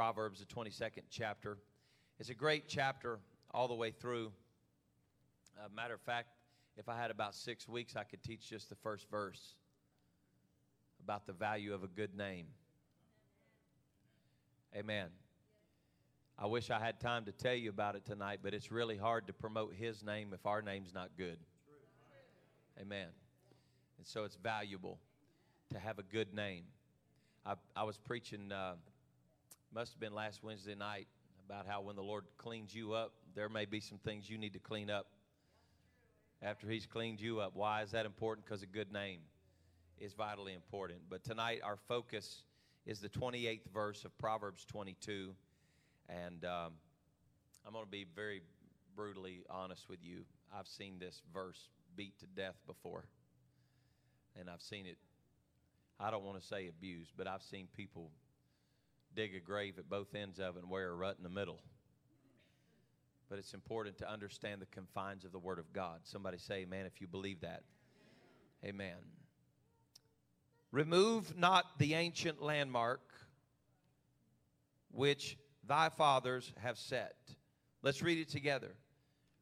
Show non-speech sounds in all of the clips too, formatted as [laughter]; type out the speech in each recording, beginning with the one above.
Proverbs, the 22nd chapter. It's a great chapter all the way through. Uh, matter of fact, if I had about six weeks, I could teach just the first verse about the value of a good name. Amen. I wish I had time to tell you about it tonight, but it's really hard to promote His name if our name's not good. Amen. And so it's valuable to have a good name. I, I was preaching, uh, must have been last Wednesday night, about how when the Lord cleans you up, there may be some things you need to clean up after He's cleaned you up. Why is that important? Because a good name is vitally important. But tonight, our focus is the 28th verse of Proverbs 22. And um, I'm going to be very brutally honest with you. I've seen this verse beat to death before. And I've seen it, I don't want to say abused, but I've seen people dig a grave at both ends of it and wear a rut in the middle. But it's important to understand the confines of the Word of God. Somebody say, Amen, if you believe that. Amen. Remove not the ancient landmark which thy fathers have set. Let's read it together.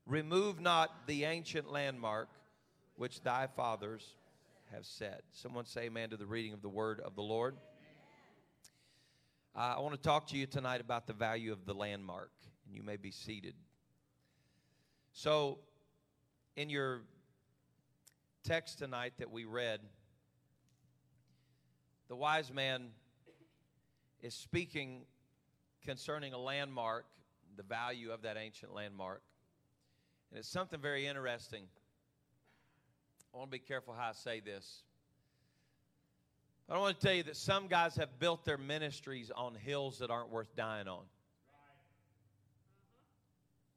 Remove not the ancient landmark which thy fathers have set. Someone say amen to the reading of the word of the Lord. Uh, I want to talk to you tonight about the value of the landmark, and you may be seated. So, in your text tonight that we read, the wise man is speaking concerning a landmark, the value of that ancient landmark. And it's something very interesting. I want to be careful how I say this. But I want to tell you that some guys have built their ministries on hills that aren't worth dying on.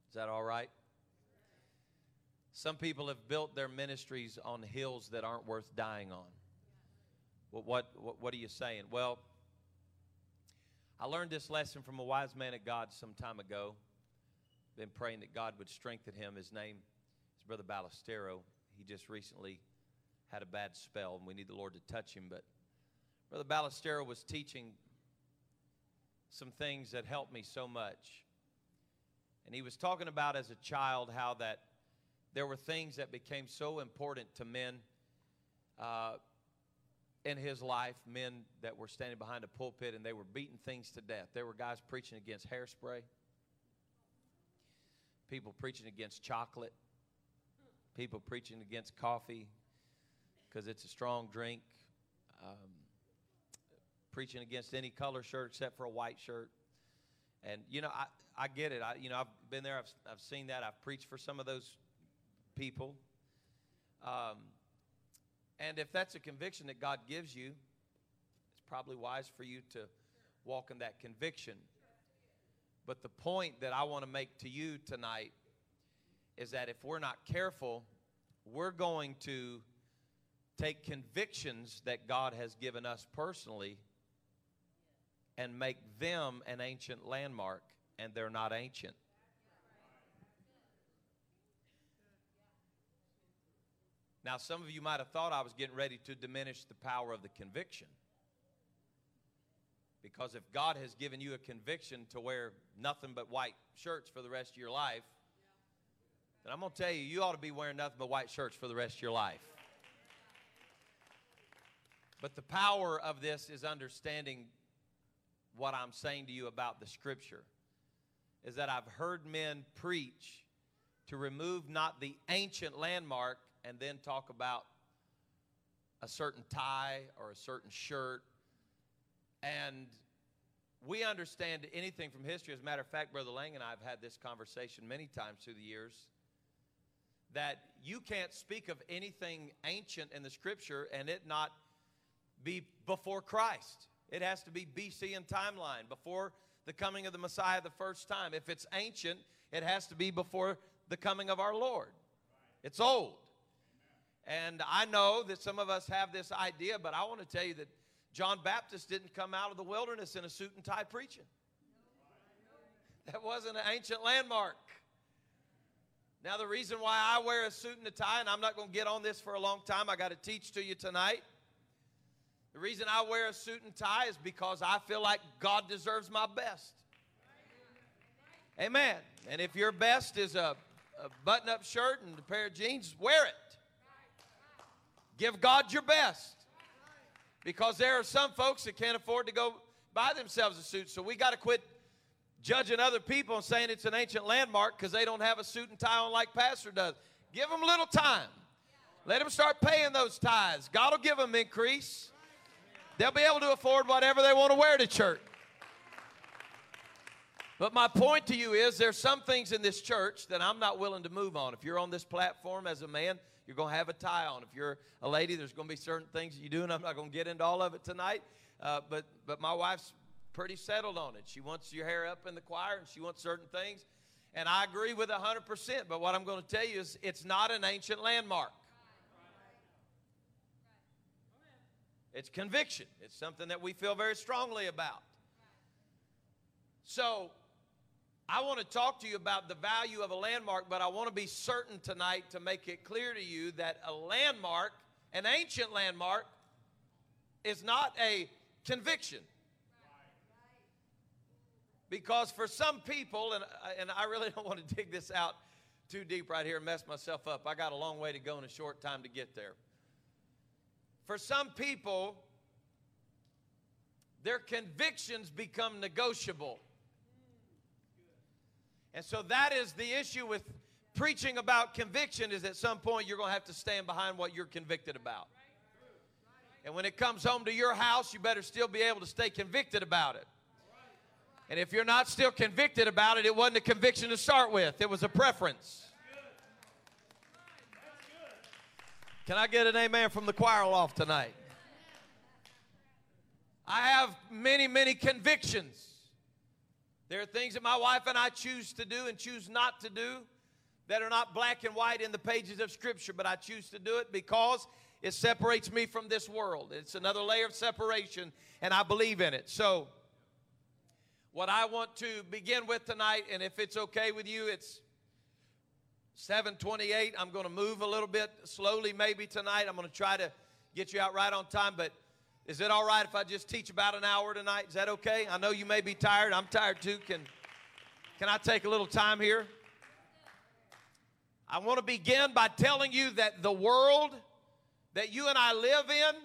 Is that all right? Some people have built their ministries on hills that aren't worth dying on. Well, what, what, what are you saying? Well, I learned this lesson from a wise man of God some time ago. Been praying that God would strengthen him. His name is Brother Ballestero. He just recently had a bad spell, and we need the Lord to touch him. But Brother Ballestero was teaching some things that helped me so much. And he was talking about as a child how that there were things that became so important to men uh, in his life, men that were standing behind a pulpit and they were beating things to death. There were guys preaching against hairspray, people preaching against chocolate, people preaching against coffee because it's a strong drink, um, preaching against any color shirt except for a white shirt. And, you know, I, I get it. I, you know, I've been there, I've, I've seen that. I've preached for some of those people. Um, and if that's a conviction that God gives you, it's probably wise for you to walk in that conviction. But the point that I want to make to you tonight is that if we're not careful, we're going to take convictions that God has given us personally and make them an ancient landmark, and they're not ancient. Now, some of you might have thought I was getting ready to diminish the power of the conviction. Because if God has given you a conviction to wear nothing but white shirts for the rest of your life, then I'm going to tell you, you ought to be wearing nothing but white shirts for the rest of your life. But the power of this is understanding what I'm saying to you about the scripture. Is that I've heard men preach to remove not the ancient landmark and then talk about a certain tie or a certain shirt. And we understand anything from history. As a matter of fact, Brother Lang and I have had this conversation many times through the years that you can't speak of anything ancient in the scripture and it not be before Christ. It has to be BC in timeline, before the coming of the Messiah the first time. If it's ancient, it has to be before the coming of our Lord. It's old. And I know that some of us have this idea, but I want to tell you that John Baptist didn't come out of the wilderness in a suit and tie preaching. That wasn't an ancient landmark. Now, the reason why I wear a suit and a tie, and I'm not going to get on this for a long time, I got to teach to you tonight. The reason I wear a suit and tie is because I feel like God deserves my best. Amen. And if your best is a, a button up shirt and a pair of jeans, wear it. Give God your best. Because there are some folks that can't afford to go buy themselves a suit. So we got to quit judging other people and saying it's an ancient landmark because they don't have a suit and tie on like Pastor does. Give them a little time. Let them start paying those tithes. God will give them increase. They'll be able to afford whatever they want to wear to church. But my point to you is there's some things in this church that I'm not willing to move on. If you're on this platform as a man, you're going to have a tie on. If you're a lady, there's going to be certain things you do, and I'm not going to get into all of it tonight. Uh, but, but my wife's pretty settled on it. She wants your hair up in the choir, and she wants certain things. And I agree with 100%. But what I'm going to tell you is it's not an ancient landmark. It's conviction. It's something that we feel very strongly about. So, I want to talk to you about the value of a landmark, but I want to be certain tonight to make it clear to you that a landmark, an ancient landmark, is not a conviction. Because for some people, and, and I really [laughs] don't want to dig this out too deep right here and mess myself up, I got a long way to go in a short time to get there. For some people, their convictions become negotiable. And so that is the issue with preaching about conviction is at some point you're going to have to stand behind what you're convicted about. And when it comes home to your house, you better still be able to stay convicted about it. And if you're not still convicted about it, it wasn't a conviction to start with, it was a preference. Can I get an amen from the choir loft tonight? I have many, many convictions. There are things that my wife and I choose to do and choose not to do that are not black and white in the pages of Scripture, but I choose to do it because it separates me from this world. It's another layer of separation, and I believe in it. So, what I want to begin with tonight, and if it's okay with you, it's 728. I'm going to move a little bit slowly maybe tonight. I'm going to try to get you out right on time, but is it all right if I just teach about an hour tonight? Is that okay? I know you may be tired. I'm tired too. Can, can I take a little time here? I want to begin by telling you that the world that you and I live in,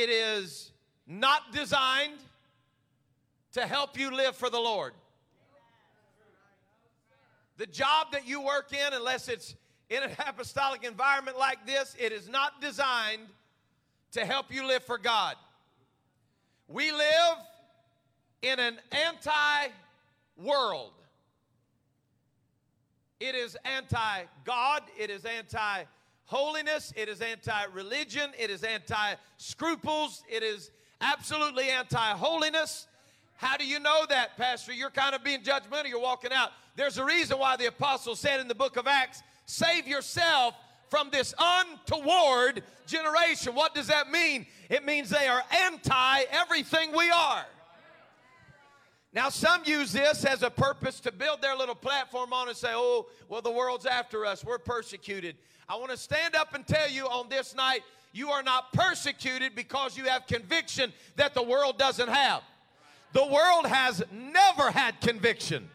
it is not designed to help you live for the Lord. The job that you work in, unless it's in an [laughs] apostolic environment like this, it is not designed to help you live for God. We live in an anti world. It is anti God, it is anti holiness, it is anti religion, it is anti scruples, it is absolutely anti holiness. How do you know that, Pastor? You're kind of being judgmental, you're walking out. There's a reason why the apostle said in the book of Acts, save yourself from this untoward generation. What does that mean? It means they are anti everything we are. Now, some use this as a purpose to build their little platform on and say, oh, well, the world's after us. We're persecuted. I want to stand up and tell you on this night, you are not persecuted because you have conviction that the world doesn't have. The world has never had conviction.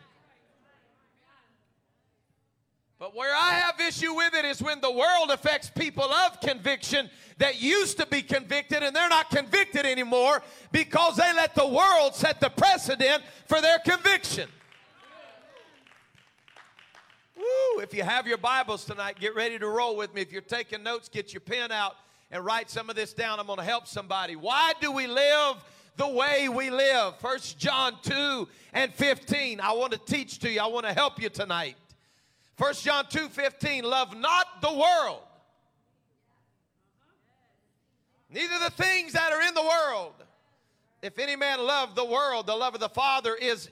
But where I have issue with it is when the world affects people of conviction that used to be convicted and they're not convicted anymore because they let the world set the precedent for their conviction. Woo, if you have your Bibles tonight, get ready to roll with me. If you're taking notes, get your pen out and write some of this down. I'm going to help somebody. Why do we live the way we live? First John 2 and 15. I want to teach to you. I want to help you tonight. 1 John 2 15, love not the world, neither the things that are in the world. If any man love the world, the love of the Father is.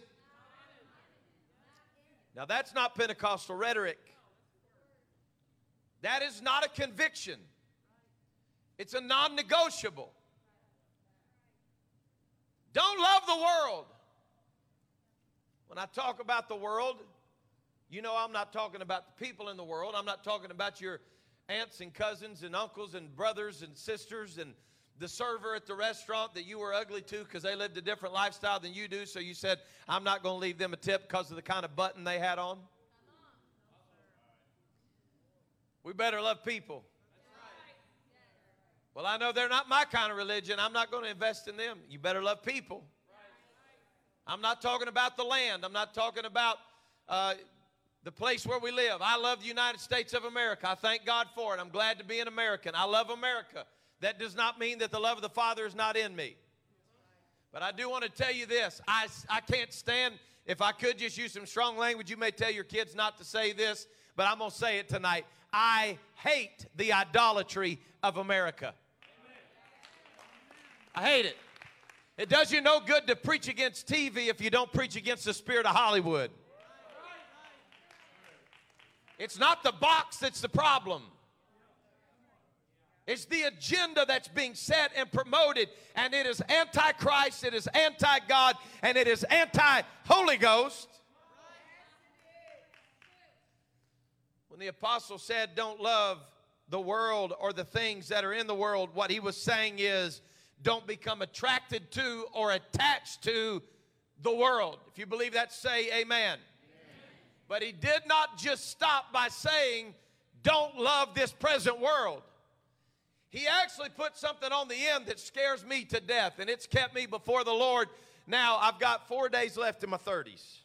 Now, that's not Pentecostal rhetoric. That is not a conviction, it's a non negotiable. Don't love the world. When I talk about the world, you know, I'm not talking about the people in the world. I'm not talking about your aunts and cousins and uncles and brothers and sisters and the server at the restaurant that you were ugly to because they lived a different lifestyle than you do, so you said, I'm not going to leave them a tip because of the kind of button they had on? We better love people. Well, I know they're not my kind of religion. I'm not going to invest in them. You better love people. I'm not talking about the land. I'm not talking about uh, the place where we live. I love the United States of America. I thank God for it. I'm glad to be an American. I love America. That does not mean that the love of the Father is not in me. But I do want to tell you this I, I can't stand, if I could just use some strong language, you may tell your kids not to say this, but I'm going to say it tonight. I hate the idolatry of America. I hate it. It does you no good to preach against TV if you don't preach against the spirit of Hollywood. It's not the box that's the problem. It's the agenda that's being set and promoted, and it is anti-Christ, it is anti-God, and it is anti-Holy Ghost. When the apostle said, Don't love the world or the things that are in the world, what he was saying is, Don't become attracted to or attached to the world. If you believe that, say amen. But he did not just stop by saying, Don't love this present world. He actually put something on the end that scares me to death, and it's kept me before the Lord. Now, I've got four days left in my 30s.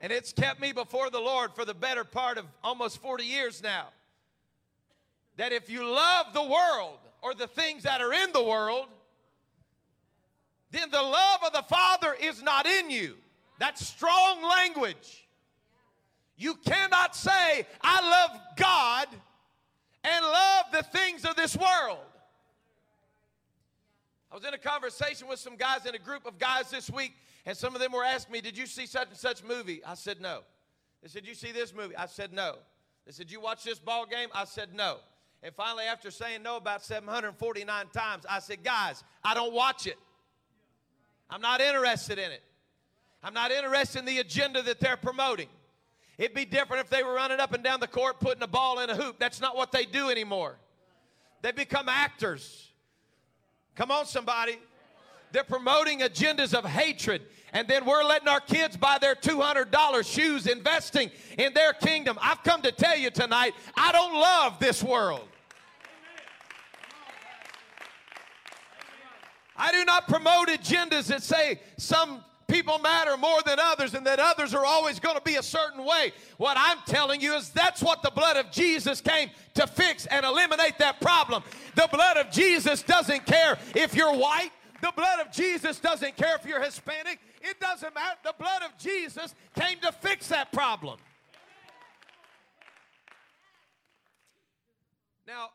And it's kept me before the Lord for the better part of almost 40 years now. That if you love the world or the things that are in the world, then the love of the Father is not in you. That's strong language. You cannot say, I love God and love the things of this world. I was in a conversation with some guys in a group of guys this week, and some of them were asking me, Did you see such and such movie? I said, No. They said, You see this movie? I said, No. They said, You watch this ball game? I said, No. And finally, after saying no about 749 times, I said, Guys, I don't watch it. I'm not interested in it. I'm not interested in the agenda that they're promoting. It'd be different if they were running up and down the court putting a ball in a hoop. That's not what they do anymore. They become actors. Come on, somebody. They're promoting agendas of hatred. And then we're letting our kids buy their $200 shoes, investing in their kingdom. I've come to tell you tonight, I don't love this world. I do not promote agendas that say some people matter more than others and that others are always going to be a certain way. What I'm telling you is that's what the blood of Jesus came to fix and eliminate that problem. The blood of Jesus doesn't care if you're white, the blood of Jesus doesn't care if you're Hispanic. It doesn't matter. The blood of Jesus came to fix that problem. Now,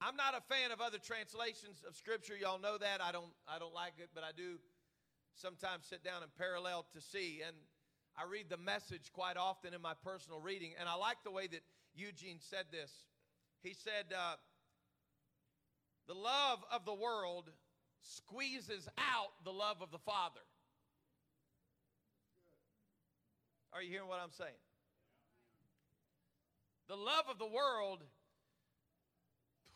I'm not a fan of other translations of scripture. Y'all know that. I don't I don't like it, but I do sometimes sit down and parallel to see. And I read the message quite often in my personal reading. And I like the way that Eugene said this. He said, uh, The love of the world squeezes out the love of the Father. Are you hearing what I'm saying? The love of the world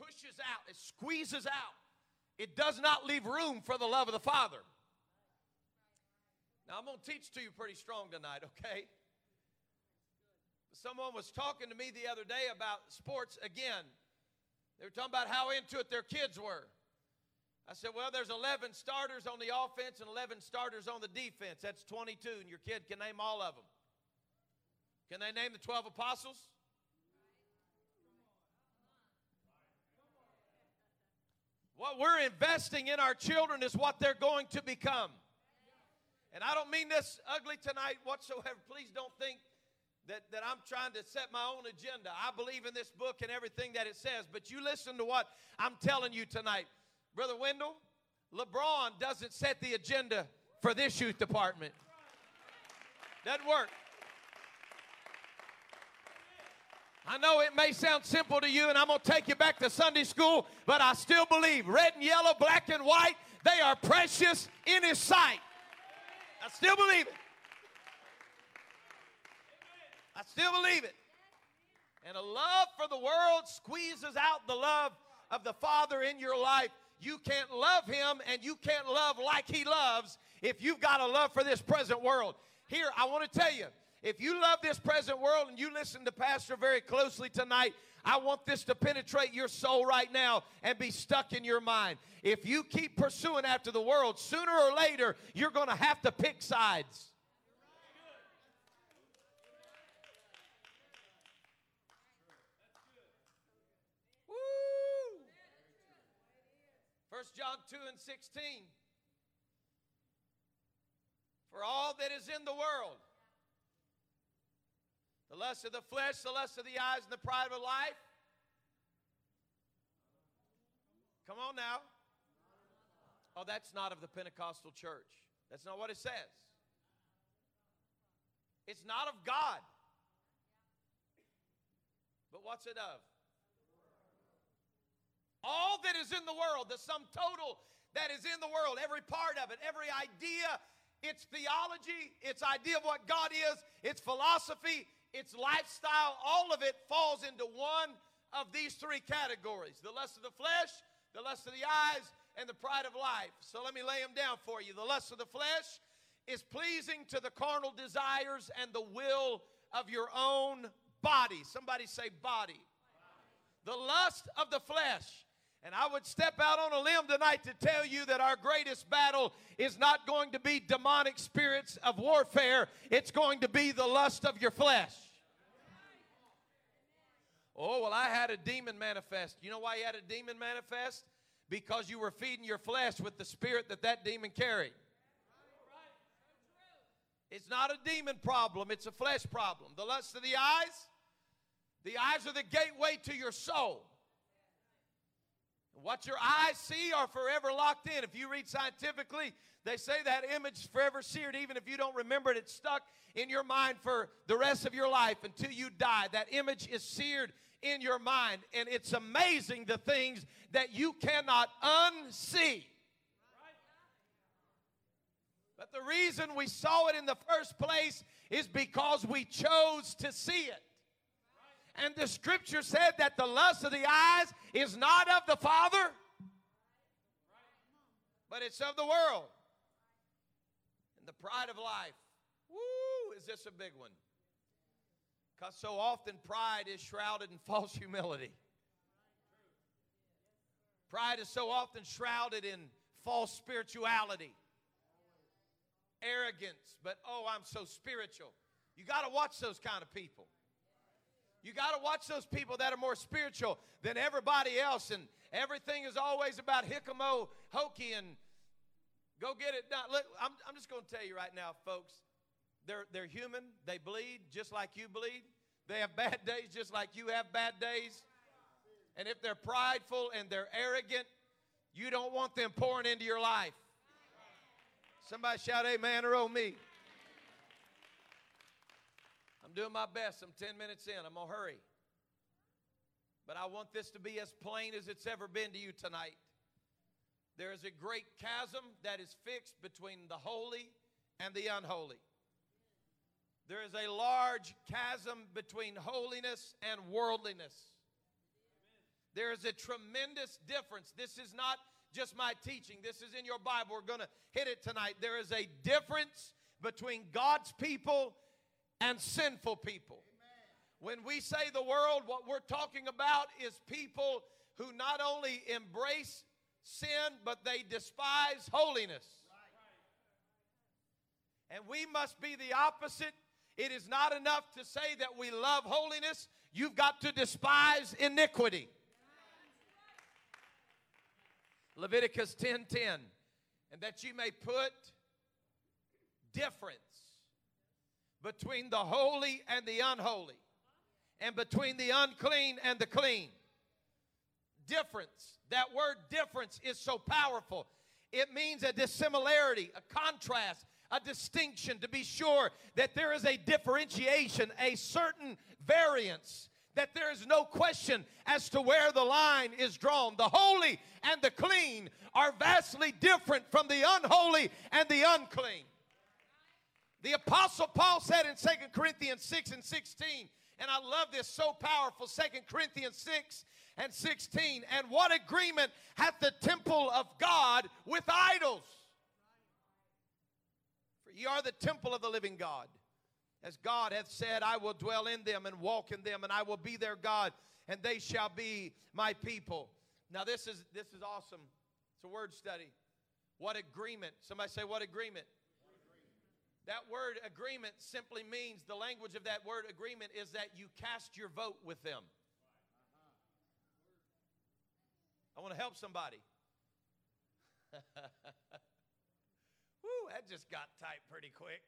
pushes out, it squeezes out. It does not leave room for the love of the Father. Now, I'm going to teach to you pretty strong tonight, okay? Someone was talking to me the other day about sports again. They were talking about how into it their kids were. I said, Well, there's 11 starters on the offense and 11 starters on the defense. That's 22, and your kid can name all of them. Can they name the 12 apostles? What we're investing in our children is what they're going to become. And I don't mean this ugly tonight whatsoever. [laughs] Please don't think that, that I'm trying to set my own agenda. I believe in this book and everything that it says. But you listen to what I'm telling you tonight. Brother Wendell, LeBron doesn't set the agenda for this youth department. Doesn't work. I know it may sound simple to you, and I'm going to take you back to Sunday school, but I still believe red and yellow, black and white, they are precious in His sight. I still believe it. I still believe it. And a love for the world squeezes out the love of the Father in your life. you can't love him and you can't love like he loves if you've got a love for this present world. Here, I want to tell you, if you love this present world and you listen to Pastor very closely tonight, I want this to penetrate your soul right now and be stuck in your mind. If you keep pursuing after the world, sooner or later, you're going to have to pick sides. Woo! 1 John 2 and 16. For all that is in the world, the lust of the flesh, the lust of the eyes, and the pride of life. Come on now. Oh, that's not of the Pentecostal church. That's not what it says. It's not of God. But what's it of? All that is in the world, the sum total that is in the world, every part of it, every idea, its theology, its idea of what God is, its philosophy, its lifestyle, all of it falls into one of these three categories the lust of the flesh, the lust of the eyes, and the pride of life. So let me lay them down for you. The lust of the flesh is pleasing to the carnal desires and the will of your own body. Somebody say body. The lust of the flesh. And I would step out on a limb tonight to tell you that our greatest battle is not going to be demonic spirits of warfare, it's going to be the lust of your flesh. Oh, well, I had a demon manifest. You know why you had a demon manifest? Because you were feeding your flesh with the spirit that that demon carried. It's not a demon problem, it's a flesh problem. The lust of the eyes, the eyes are the gateway to your soul. What your eyes see are forever locked in. If you read scientifically, they say that image is forever seared. Even if you don't remember it, it's stuck in your mind for the rest of your life until you die. That image is seared in your mind. And it's amazing the things that you cannot unsee. But the reason we saw it in the first place is because we chose to see it. And the scripture said that the lust of the eyes is not of the Father, but it's of the world. And the pride of life. Woo, is this a big one? Because so often pride is shrouded in [laughs] false humility. Pride is so often shrouded in false spirituality, arrogance, but oh, I'm so spiritual. You got to watch those kind of people. You got to watch those people that are more spiritual than everybody else, and everything is always about hickamo, hokey, and go get it done. Look, I'm, I'm just going to tell you right now, folks. They're, they're human. They bleed just like you bleed. They have bad [laughs] days just like you have bad days. And if they're prideful and they're arrogant, you don't want them pouring into your life. Somebody shout amen or oh me. I'm doing my best. I'm 10 minutes in. I'm going to hurry. But I want this to be as plain as it's ever been to you tonight. There is a great chasm that is fixed between the holy and the unholy. There is a large chasm between holiness and worldliness. There is a tremendous difference. This is not just my teaching, this is in your Bible. We're going to hit it tonight. There is a difference between God's people and sinful people. When we say the world, what we're talking about is people who not only embrace sin, but they despise holiness. And we must be the opposite. It is not enough to say that we love holiness, you've got to despise iniquity. Leviticus 10 10. And that you may put difference between the holy and the unholy, and between the unclean and the clean. Difference. That word difference is so powerful. It means a dissimilarity, a contrast, a distinction to be sure that there is a differentiation, a certain variance, that there is no question as to where the line is drawn. The holy and the clean are vastly different from the unholy and the unclean. The Apostle Paul said in 2 Corinthians 6 and 16, And I love this so powerful. Second Corinthians 6 and 16. And what agreement hath the temple of God with idols? For ye are the temple of the living God. As God hath said, I will dwell in them and walk in them, and I will be their God, and they shall be my people. Now, this is this is awesome. It's a word study. What agreement? Somebody say, What agreement? That word agreement simply means the language of that word agreement is that you cast your vote with them. I want to help somebody. [laughs] Woo, that just got tight pretty quick.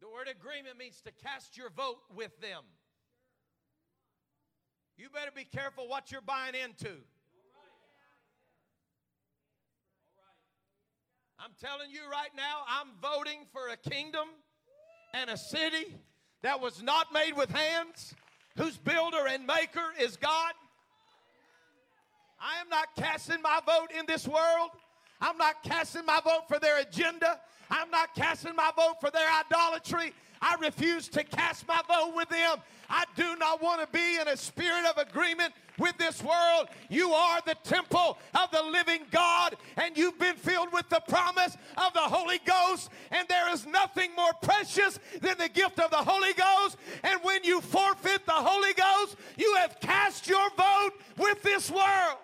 The word agreement means to cast your vote with them. You better be careful what you're buying into. I'm telling you right now, I'm voting for a kingdom and a city that was not made with hands, whose builder and maker is God. I am not casting my vote in this world. I'm not casting my vote for their agenda. I'm not casting my vote for their idolatry. I refuse to cast my vote with them. I do not want to be in a spirit of agreement with this world. You are the temple of the living God, and you've been filled with the promise of the Holy Ghost. And there is nothing more precious than the gift of the Holy Ghost. And when you forfeit the Holy Ghost, you have cast your vote with this world.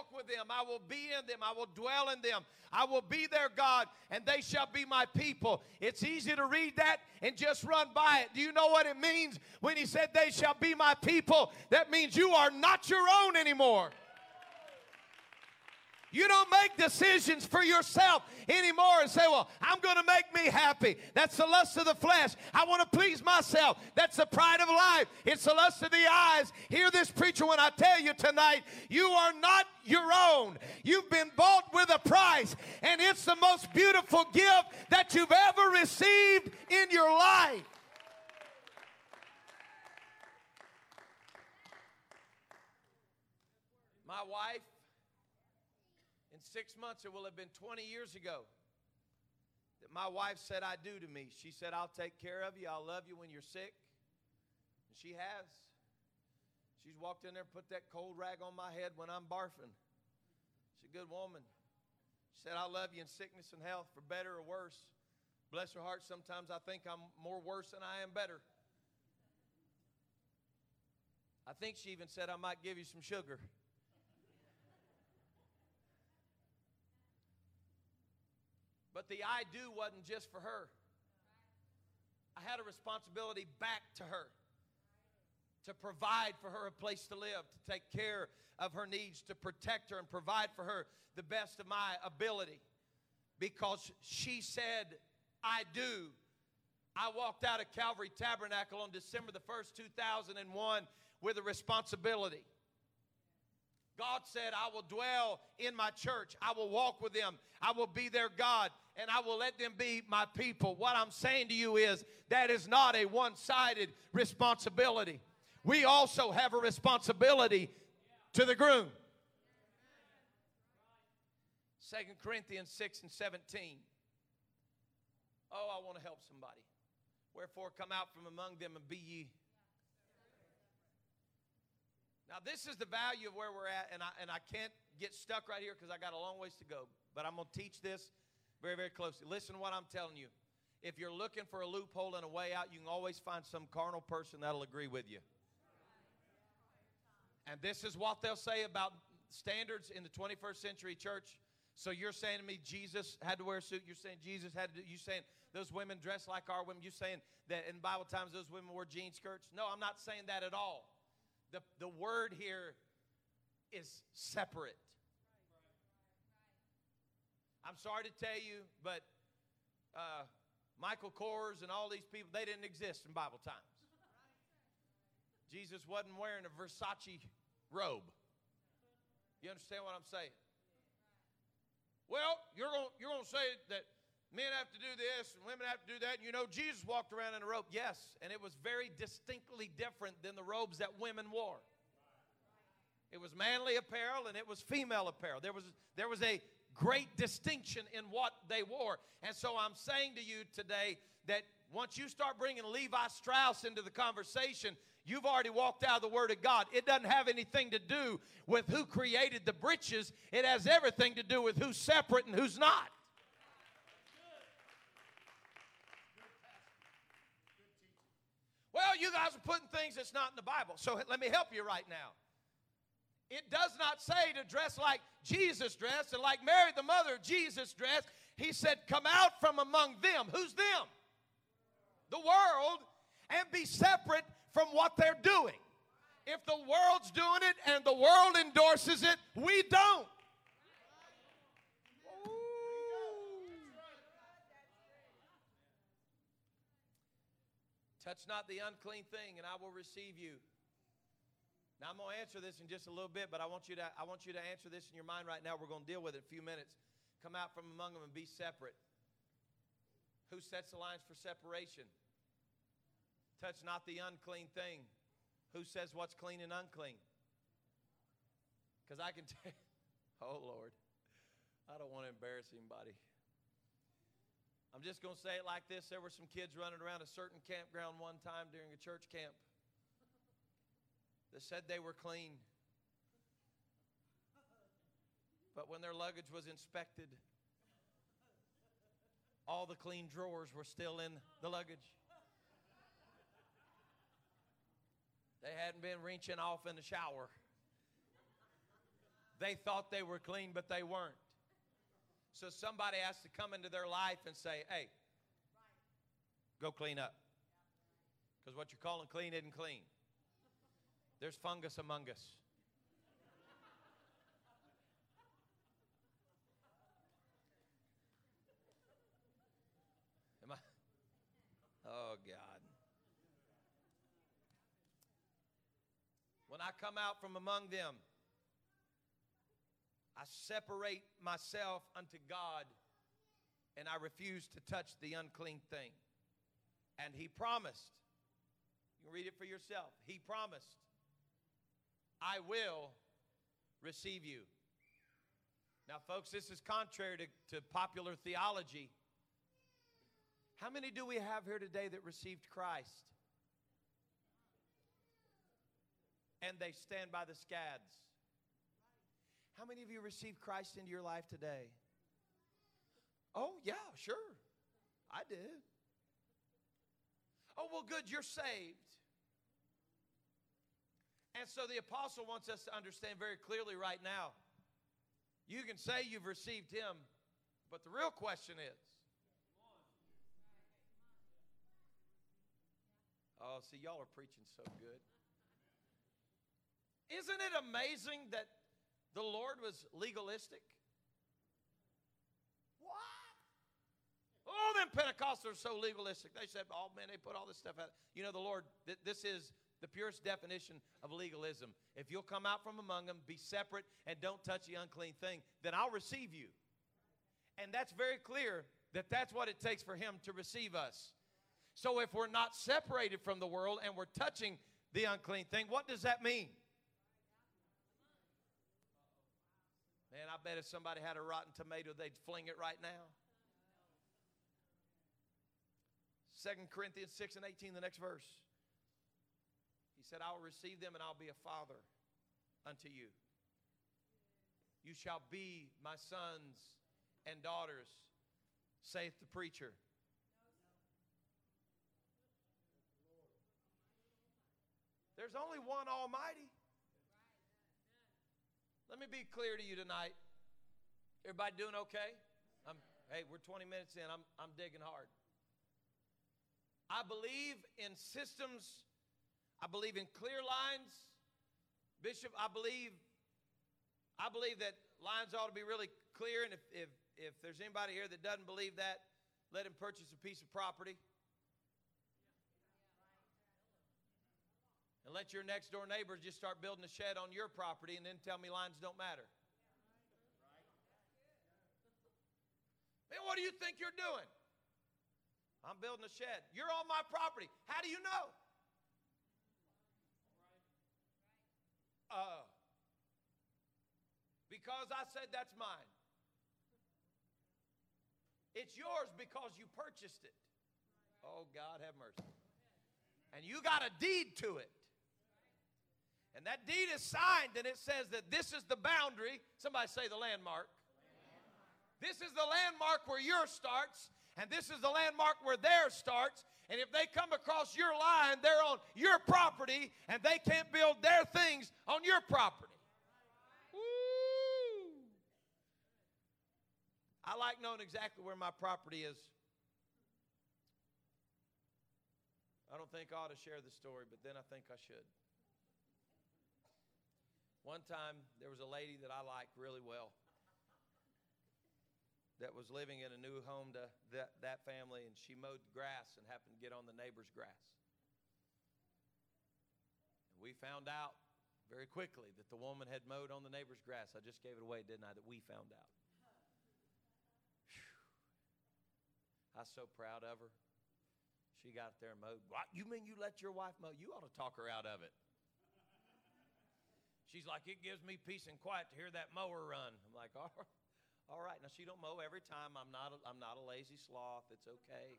Walk with them. I will be in them. I will dwell in them. I will be their God, and they shall be my people. It's easy to read that and just run by it. Do you know what it means when he said, They shall be my people? That means you are not your own anymore. You don't make decisions for yourself anymore and say, Well, I'm going to make me happy. That's the lust of the flesh. I want to please myself. That's the pride of life. It's the lust of the eyes. Hear this, preacher, when I tell you tonight, you are not your own. You've been bought with a price, and it's the most beautiful gift that you've ever received in your life. My wife six months, it will have been 20 years ago, that my wife said, I do to me. She said, I'll take care of you. I'll love you when you're sick. And she has. She's walked in there and put that cold rag on my head when I'm barfing. She's a good woman. She said, I love you in sickness and health, for better or worse. Bless her heart, sometimes I think I'm more worse than I am better. I think she even said I might give you some sugar. The I do wasn't just for her. I had a responsibility back to her to provide for her a place to live, to take care of her needs, to protect her and provide for her the best of my ability. Because she said, I do. I walked out of Calvary Tabernacle on December the 1st, 2001, with a responsibility. God said, I will dwell in my church. I will walk with them. I will be their God, and I will let them be my people. What I'm saying to you is that is not a one sided responsibility. We also have a responsibility to the groom. 2 Corinthians 6 and 17. Oh, I want to help somebody. Wherefore, come out from among them and be ye now, this is the value of where we're at, and I, and I can't get stuck right here because I got a long ways to go. But I'm going to teach this very, very closely. Listen to what I'm telling you. If you're looking for a loophole and a way out, you can always find some carnal person that'll agree with you. And this is what they'll say about standards in the 21st century church. So you're saying to me Jesus had to wear a suit. You're saying Jesus had to. You saying those women dress like our women. You saying that in Bible times those women wore jean skirts. No, I'm not saying that at all. The, the word here is separate. I'm sorry to tell you, but uh, Michael Kors and all these people, they didn't exist in Bible times. Jesus wasn't wearing a Versace robe. You understand what I'm saying? Well, you're going you're gonna say that men have to do this and women have to do that. You know, Jesus walked around in a robe. Yes, and it was very distinctly different than the robes that women wore. It was manly apparel and it was female apparel. There was, there was a great distinction in what they wore. And so I'm saying to you today that once you start bringing Levi Strauss into the conversation, you've already walked out of the Word of God. It doesn't have anything to do with who created the breeches, it has everything to do with who's separate and who's not. Well, you guys are putting things that's not in the Bible. So let me help you right now. It does not say to dress like Jesus dressed and like Mary, the mother of Jesus, dressed. He said, Come out from among them. Who's them? The world, and be separate from what they're doing. If the world's doing it and the world endorses it, we don't. Touch not the unclean thing, and I will receive you. Now I'm going to answer this in just a little bit, but I want you to I want you to answer this in your mind right now. We're going to deal with it in a few minutes. Come out from among them and be separate. Who sets the lines for separation? Touch not the unclean thing. Who says what's clean and unclean? Because I can [laughs] tell, oh Lord, I don't want to embarrass anybody. I'm just going to say it like this. There were some kids running around a certain campground one time during a church camp that said they were clean. But when their luggage was inspected, all the clean drawers were still in the luggage. They hadn't been wrenching off in the shower. They thought they were clean, but they weren't. So somebody has to come into their life and say, hey, go clean up. Because what you're calling clean isn't clean. There's fungus among us. Am I? Oh, God. When I come out from among them, I separate myself unto God and I refuse to touch the unclean thing. And he promised, you can read it for yourself. He promised I will receive you. Now, folks, this is contrary to, to popular theology. How many do we have here today that received Christ? And they stand by the scads. How many of you received Christ into your life today? Oh, yeah, sure. I did. Oh, well, good, you're saved. And so the apostle wants us to understand very clearly right now you can say you've received him, but the real question is oh, see, y'all are preaching so good. Isn't it amazing that the Lord was legalistic? What? Oh, them Pentecostals are so legalistic. They said, oh man, they put all this stuff out. You know, the Lord, th- this is the purest definition of legalism. If you'll come out from among them, be separate, and don't touch the unclean thing, then I'll receive you. And that's very clear that that's what it takes for Him to receive us. So if we're not separated from the world and we're touching the unclean thing, what does that mean? Man, I bet if somebody had a rotten tomato, they'd fling it right now. 2 Corinthians 6 and 18, the next verse. He said, I will receive them and I'll be a father unto you. You shall be my sons and daughters, saith the preacher. There's only one Almighty. Let me be clear to you tonight. Everybody doing okay? I'm, hey, we're 20 minutes in. I'm, I'm digging hard. I believe in systems I believe in clear lines. Bishop, I believe I believe that lines ought to be really clear, and if, if, if there's anybody here that doesn't believe that, let him purchase a piece of property. And let your next door neighbors just start building a shed on your property and then tell me lines don't matter. Man, what do you think you're doing? I'm building a shed. You're on my property. How do you know? Uh, because I said that's mine. It's yours because you purchased it. Oh, God, have mercy. And you got a deed to it. And that deed is signed, and it says that this is the boundary. Somebody say the landmark. This is the landmark where yours starts, and this is the landmark where theirs starts. And if they come across your line, they're on your property, and they can't build their things on your property. Woo! I like knowing exactly where my property is. I don't think I ought to share the story, but then I think I should. One time, there was a lady that I liked really well that was living in a new home to that, that family, and she mowed grass and happened to get on the neighbor's grass. And we found out very quickly that the woman had mowed on the neighbor's grass. I just gave it away, didn't I? That we found out. Whew. I was so proud of her. She got there and mowed. What? You mean you let your wife mow? You ought to talk her out of it. She's like, it gives me peace and quiet to hear that mower run. I'm like, all right. All right, now she don't mow every time. I'm not a, I'm not a lazy sloth. It's okay.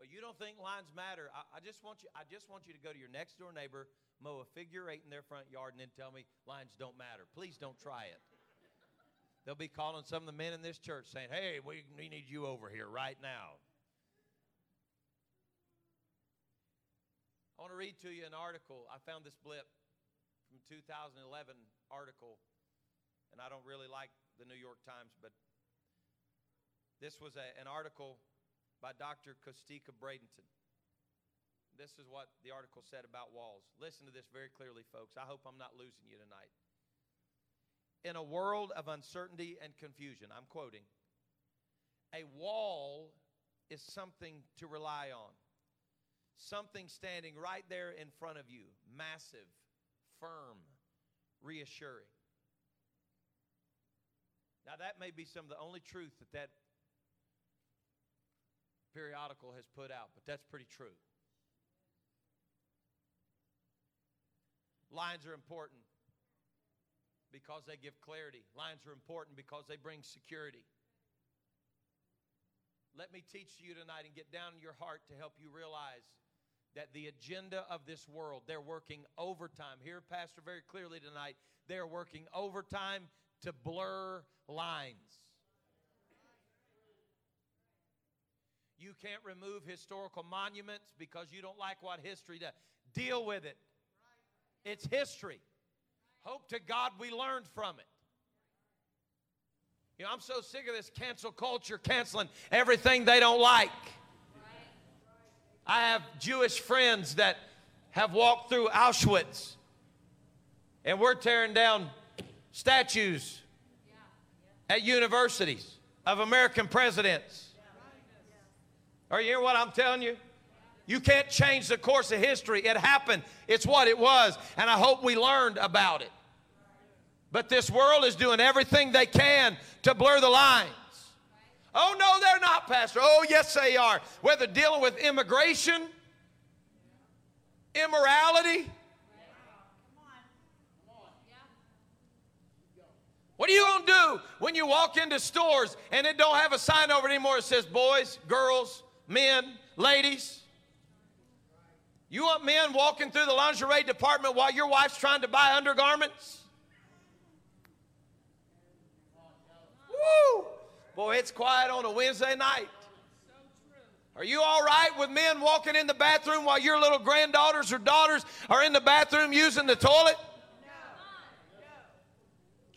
but you don't think lines matter. I, I, just want you I just want you to go to your next door neighbor, mow a figure eight in their front yard, and then tell me lines don't matter. Please don't try it. They'll be calling some of the men in this church saying, Hey, we, we need you over here right now. I want to read to you an article. I found this blip from 2011 article and I don't really like the New York Times, but this was a, an article by Dr. Costica Bradatan. This is what the article said about walls. Listen to this very clearly, folks. I hope I'm not losing you tonight. In a world of uncertainty and confusion, I'm quoting, a wall is something to rely on, something standing right there in front of you, massive, firm, reassuring. Now, that may be some of the only truth that that periodical has put out, but that's pretty true. Lines are important because they give clarity. Lines are important because they bring security. Let me teach you tonight and get down in your heart to help you realize that the agenda of this world, they're working overtime. Here, Pastor, very clearly tonight, they're working overtime to blur lines. You can't remove historical monuments because you don't like what history does. Deal with it. It's history. Hope to God we learned from it. You know, I'm so sick of this cancel culture canceling everything they don't like. I have Jewish friends that have walked through Auschwitz, and we're tearing down statues at universities of American presidents. Are you hearing what I'm telling you? You can't change the course of history. It happened, it's what it was, and I hope we learned about it. But this world is doing everything they can to blur the lines. Oh, no, they're not, Pastor. Oh, yes, they are. Whether dealing with immigration, immorality, What are you going to do when you walk into stores and it don't have a sign over anymore that says boys, girls, men, ladies? You want men walking through the lingerie department while your wife's trying to buy undergarments? Woo! Boy, it's quiet on a Wednesday night. Are you all right with men walking in the bathroom while your little granddaughters or daughters are in the bathroom using the toilet?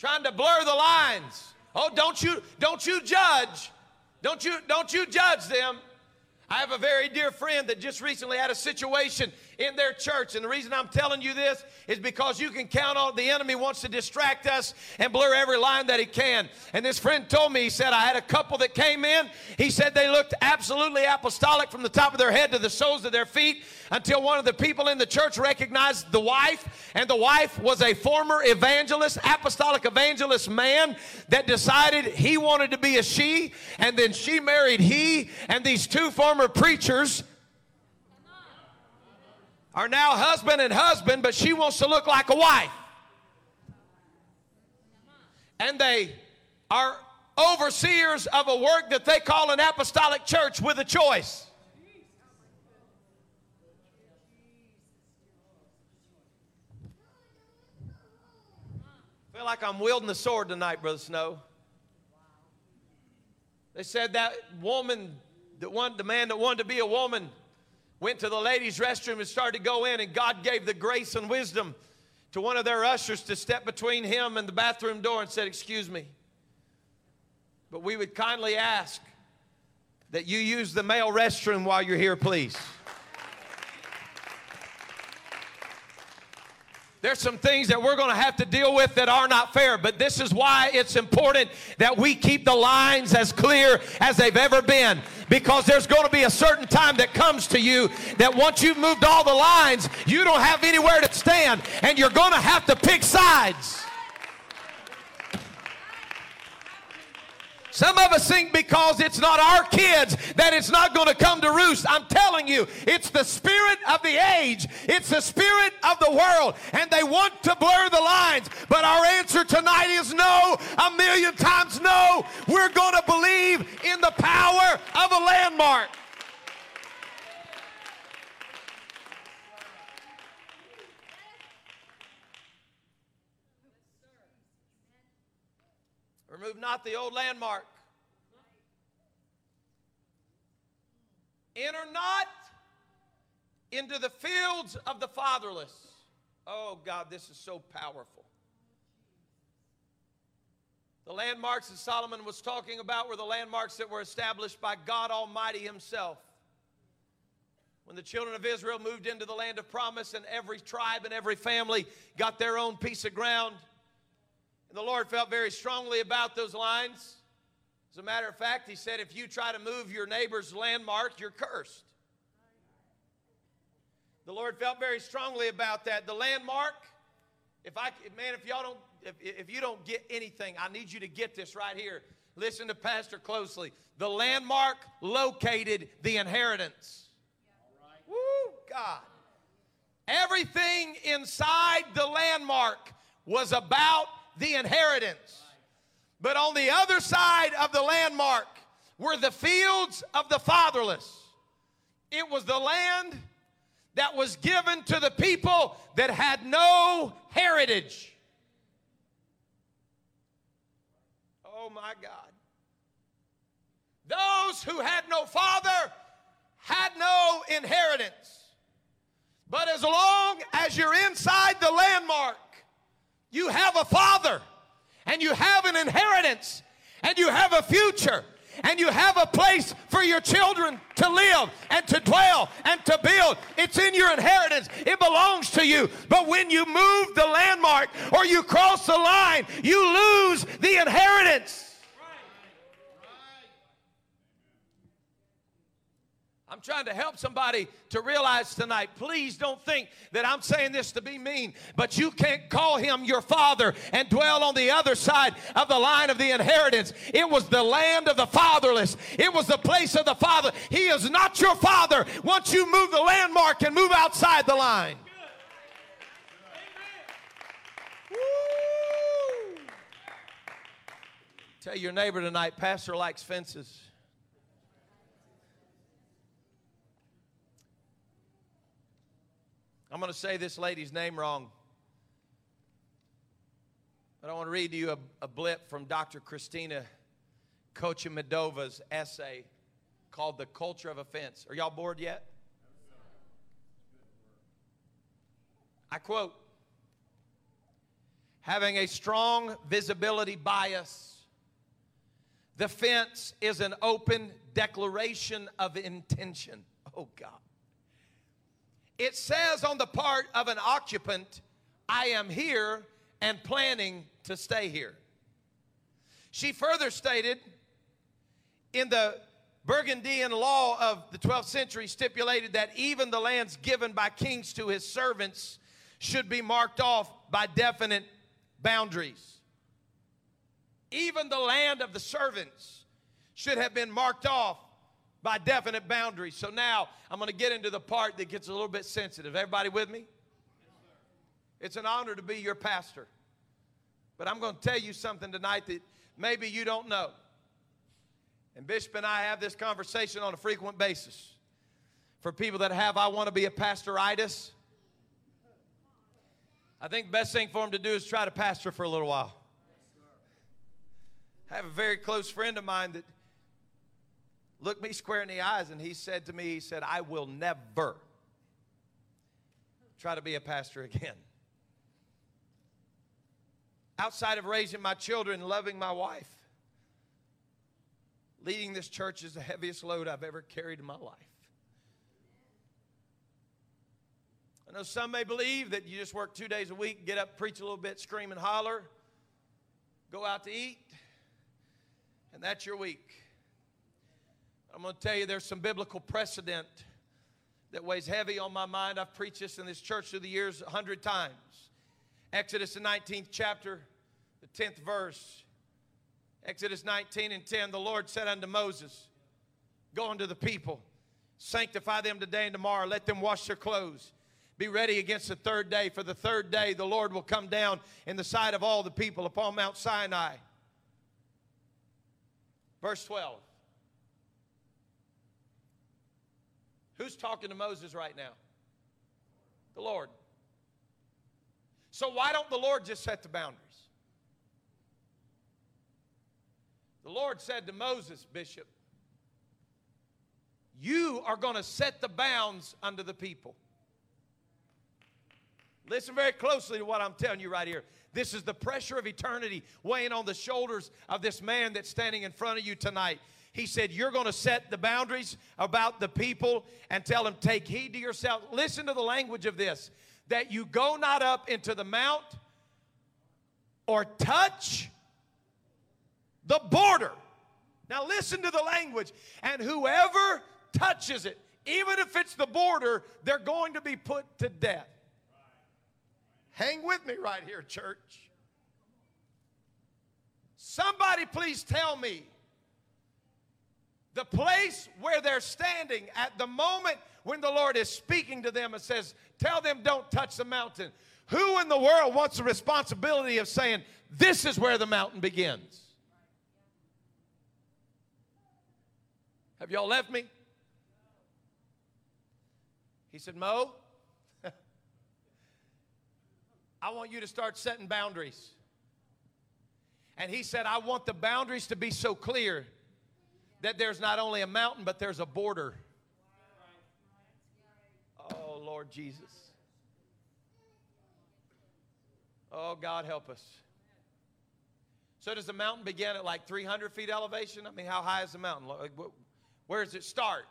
Trying to blur the lines. Oh, don't you don't you judge. Don't you don't you judge them. I have a very dear friend that just recently had a situation in their church. And the reason I'm telling you this is because you can count on the enemy wants to distract us and blur every line that he can. And this friend told me, he said, I had a couple that came in. He said they looked absolutely apostolic from the top of their head to the soles of their feet until one of the people in the church recognized the wife. And the wife was a former evangelist, apostolic evangelist man that decided he wanted to be a she. And then she married he. And these two former preachers are now husband and husband, but she wants to look like a wife. And they are overseers of a work that they call an apostolic church with a choice. I feel like I'm wielding the sword tonight, Brother Snow. They said that woman, that one, the man that wanted to be a woman, went to the ladies' restroom and started to go in, and God gave the grace and wisdom to one of their ushers to step between him and the bathroom door and said, Excuse me. But we would kindly ask that you use the male restroom while you're here, please. There's some things that we're going to have to deal with that are not fair, but this is why it's important that we keep the lines as clear as they've ever been. Because there's going to be a certain time that comes to you that once you've moved all the lines, you don't have anywhere to stand, and you're going to have to pick sides. Some of us think because it's not our kids that it's not going to come to roost. I'm telling you, it's the spirit of the age, it's the spirit of the world, and they want to blur the lines. But our answer tonight is no, a million times no. We're going to believe in the power of a landmark. Remove not the old landmark. Enter not into the fields of the fatherless. Oh, God, this is so powerful. The landmarks that Solomon was talking about were the landmarks that were established by God Almighty Himself. When the children of Israel moved into the land of promise, and every tribe and every family got their own piece of ground, and the Lord felt very strongly about those lines. As a matter of fact, He said, if you try to move your neighbor's landmark, you're cursed. The Lord felt very strongly about that. The landmark, if I, man, if y'all don't, if, if you don't get anything, I need you to get this right here. Listen to Pastor closely. The landmark located the inheritance. Woo, God. Everything inside the landmark was about the inheritance. But on the other side of the landmark were the fields of the fatherless. It was the land that was given to the people that had no heritage. Oh my God. Those who had no father had no inheritance. But as long as you're inside the landmark, you have a father and you have an inheritance and you have a future and you have a place for your children to live and to dwell and to build. It's in your inheritance, it belongs to you. But when you move the landmark or you cross the line, you lose the inheritance. I'm trying to help somebody to realize tonight. Please don't think that I'm saying this to be mean, but you can't call him your father and dwell on the other side of the line of the inheritance. It was the land of the fatherless, it was the place of the father. He is not your father once you move the landmark and move outside the line. Tell your neighbor tonight, Pastor likes fences. I'm going to say this lady's name wrong. But I want to read to you a, a blip from Dr. Christina Kochemedova's essay called The Culture of Offense. Are y'all bored yet? I quote Having a strong visibility bias, the fence is an open declaration of intention. Oh, God. It says on the part of an occupant, I am here and planning to stay here. She further stated in the Burgundian law of the 12th century stipulated that even the lands given by kings to his servants should be marked off by definite boundaries. Even the land of the servants should have been marked off by definite boundaries. So now I'm going to get into the part that gets a little bit sensitive. Everybody with me? It's an honor to be your pastor. But I'm going to tell you something tonight that maybe you don't know. And Bishop and I have this conversation on a frequent basis. For people that have, I want to be a pastoritis, I think the best thing for them to do is try to pastor for a little while. I have a very close friend of mine that looked me square in the eyes and he said to me, he said, I will never try to be a pastor again. Outside of raising my children, loving my wife, leading this church is the heaviest load I've ever carried in my life. I know some may believe that you just work two days a week, get up, preach a little bit, scream and holler, go out to eat, and that's your week. I'm going to tell you there's some biblical precedent that weighs heavy on my mind. I've preached this in this church through the years a hundred times. Exodus, the 19th chapter, the 10th verse. Exodus 19 and 10, the Lord said unto Moses, Go unto the people, sanctify them today and tomorrow, let them wash their clothes. Be ready against the third day, for the third day the Lord will come down in the sight of all the people upon Mount Sinai. Verse 12. Who's talking to Moses right now? The Lord. So why don't the Lord just set the boundaries? The Lord said to Moses, Bishop, you are going to set the bounds under the people. Listen very closely to what I'm telling you right here. This is the pressure of eternity weighing on the shoulders of this man that's standing in front of you tonight. He said, You're going to set the boundaries about the people and tell them, Take heed to yourself. Listen to the language of this that you go not up into the mount or touch the border. Now, listen to the language. And whoever touches it, even if it's the border, they're going to be put to death. Hang with me right here, church. Somebody, please tell me the place where they're standing at the moment when the Lord is speaking to them and says, Tell them don't touch the mountain. Who in the world wants the responsibility of saying, This is where the mountain begins? Have y'all left me? He said, Mo, [laughs] I want you to start setting boundaries. And he said, I want the boundaries to be so clear that there's not only a mountain, but there's a border. Oh, Lord Jesus. Oh, God, help us. So, does the mountain begin at like 300 feet elevation? I mean, how high is the mountain? Where does it start?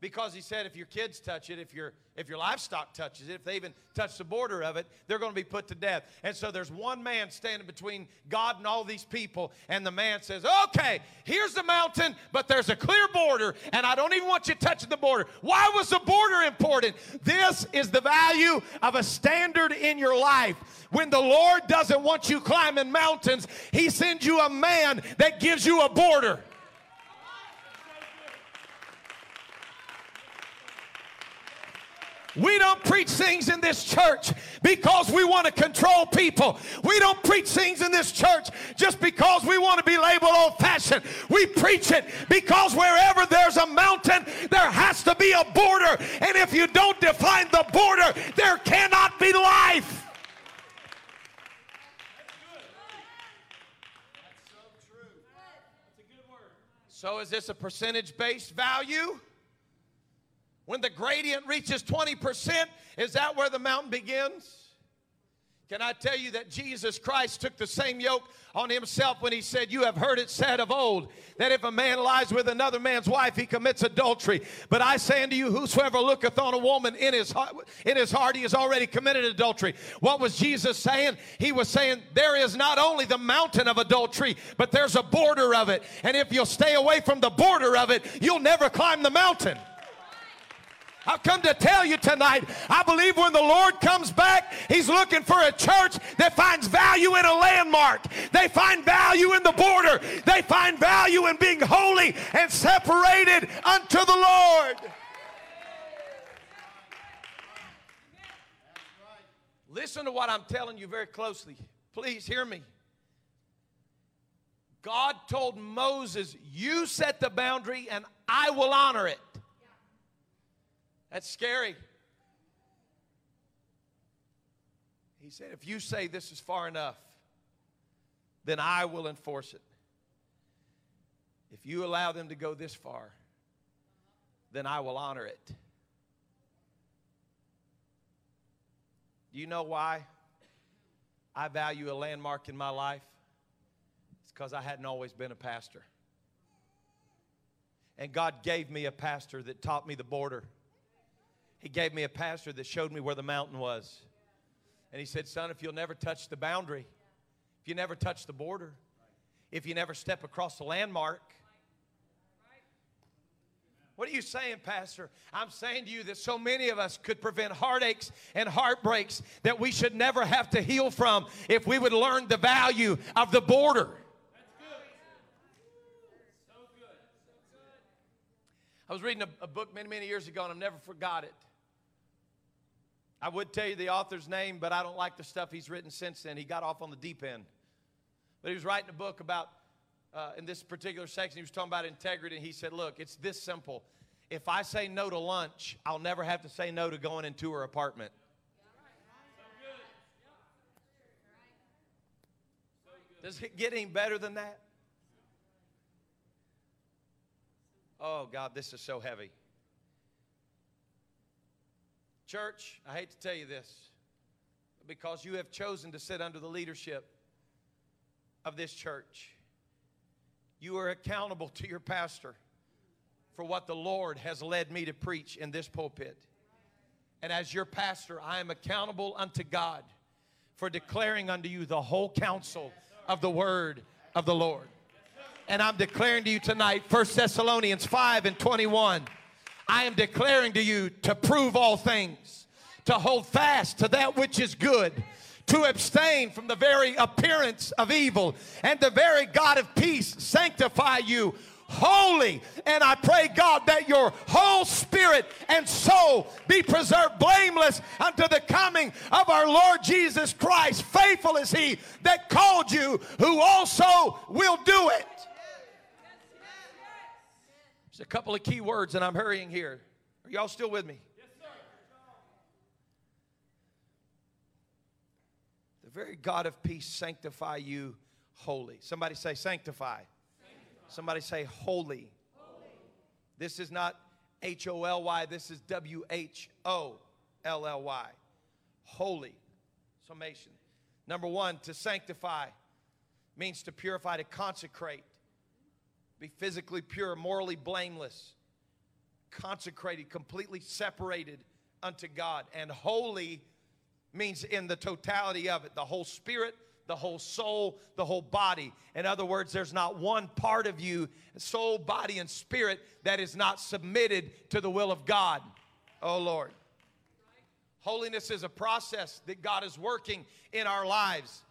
Because he said if your kids touch it, if your if your livestock touches it, if they even touch the border of it, they're going to be put to death. And so there's one man standing between God and all these people, and the man says, "Okay, here's the mountain, but there's a clear border, and I don't even want you touching the border. Why was the border important? This is the value of a standard in your life. When the Lord doesn't want you climbing mountains, He sends you a man that gives you a border." We don't preach things in this church because we want to control people. We don't preach things in this church just because we want to be labeled old fashioned. We preach it because wherever there's a mountain, there has to be a border. And if you don't define the border, there cannot be life. That's good. That's so true. That's a good word. So, is this a percentage based value? When the gradient reaches 20%, is that where the mountain begins? Can I tell you that Jesus Christ took the same yoke on himself when he said, You have heard it said of old, that if a man lies with another man's wife, he commits adultery. But I say unto you, whosoever looketh on a woman in his heart, in his heart, he has already committed adultery. What was Jesus saying? He was saying, There is not only the mountain of adultery, but there's a border of it. And if you'll stay away from the border of it, you'll never climb the mountain. I've come to tell you tonight, I believe when the Lord comes back, He's looking for a church that finds value in a landmark. They find value in the border. They find value in being holy and separated unto the Lord. Listen to what I'm telling you very closely. Please hear me. God told Moses, You set the boundary and I will honor it. That's scary. He said, If you say this is far enough, then I will enforce it. If you allow them to go this far, then I will honor it. Do you know why I value a landmark in my life? It's because I hadn't always been a pastor. And God gave me a pastor that taught me the border. He gave me a pastor that showed me where the mountain was. And he said, Son, if you'll never touch the boundary, if you never touch the border, if you never step across the landmark, what are you saying, Pastor? I'm saying to you that so many of us could prevent heartaches and heartbreaks that we should never have to heal from if we would learn the value of the border. I was reading a, a, book many, many years ago and I've never forgot it. I would tell you the author's name, but I don't like the stuff he's written since then. He got off on the deep end. But he was writing a book about uh, in this particular section, he was talking about integrity, and he said, Look, it's this simple. If I say no to lunch, I'll never have to say no to going into her apartment. Does it get any better than that? Oh, God, this is so heavy. Church, I hate to tell you this, because you have chosen to sit under the leadership of this church. You are accountable to your pastor for what the Lord has led me to preach in this pulpit. And as your pastor, I am accountable unto God for declaring unto you the whole counsel of the word of the Lord. And I'm declaring to you tonight, 1 Thessalonians 5 and 21. I am declaring to you to prove all things, to hold fast to that which is good to abstain from the very appearance of evil, and the very God of peace sanctify you holy. And I pray, God, that your whole spirit and soul be preserved blameless unto the coming of our Lord Jesus Christ. Faithful is he that called you, who also will do it. There's a couple of key words, and I'm hurrying here. Are y'all still with me? Yes, sir. The very God of peace sanctify you holy. Somebody say, sanctify. sanctify. Somebody say, holy. holy. This is not H O L Y, this is W H O L L Y. Holy. Summation. Number one, to sanctify means to purify, to consecrate, be physically pure, morally blameless, consecrated, completely separated unto God. And holy means in the totality of it the whole spirit, the whole soul, the whole body. In other words, there's not one part of you, soul, body, and spirit, that is not submitted to the will of God. Oh, Lord. Holiness is a process that God is working in our lives.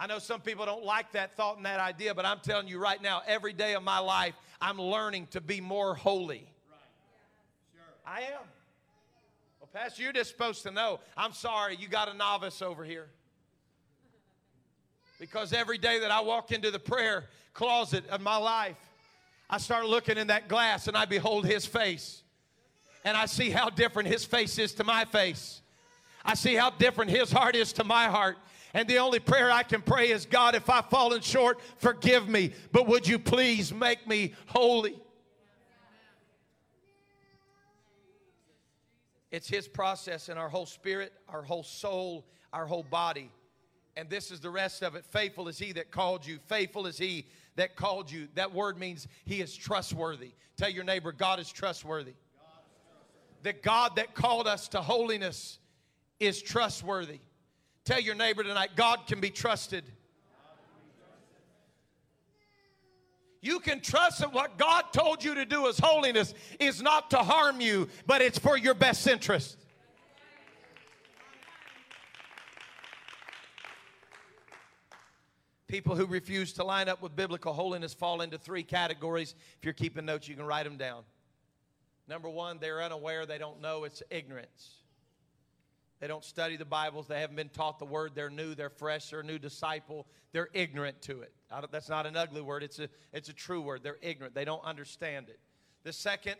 I know some people don't like that thought and that idea, but I'm telling you right now, every day of my life, I'm learning to be more holy. Right. Sure. I am. Well, Pastor, you're just supposed to know. I'm sorry, you got a novice over here. Because every day that I walk into the prayer closet of my life, I start looking in that glass and I behold his face. And I see how different his face is to my face. I see how different his heart is to my heart. And the only prayer I can pray is God, if I've fallen short, forgive me. But would you please make me holy? It's His process in our whole spirit, our whole soul, our whole body. And this is the rest of it. Faithful is He that called you. Faithful is He that called you. That word means He is trustworthy. Tell your neighbor, God is trustworthy. The God that called us to holiness is trustworthy. Tell your neighbor tonight, God can be trusted. You can trust that what God told you to do as holiness is not to harm you, but it's for your best interest. People who refuse to line up with biblical holiness fall into three categories. If you're keeping notes, you can write them down. Number one, they're unaware, they don't know, it's ignorance. They don't study the Bibles. They haven't been taught the word. They're new. They're fresh. They're a new disciple. They're ignorant to it. that's not an ugly word. It's a, it's a true word. They're ignorant. They don't understand it. The second,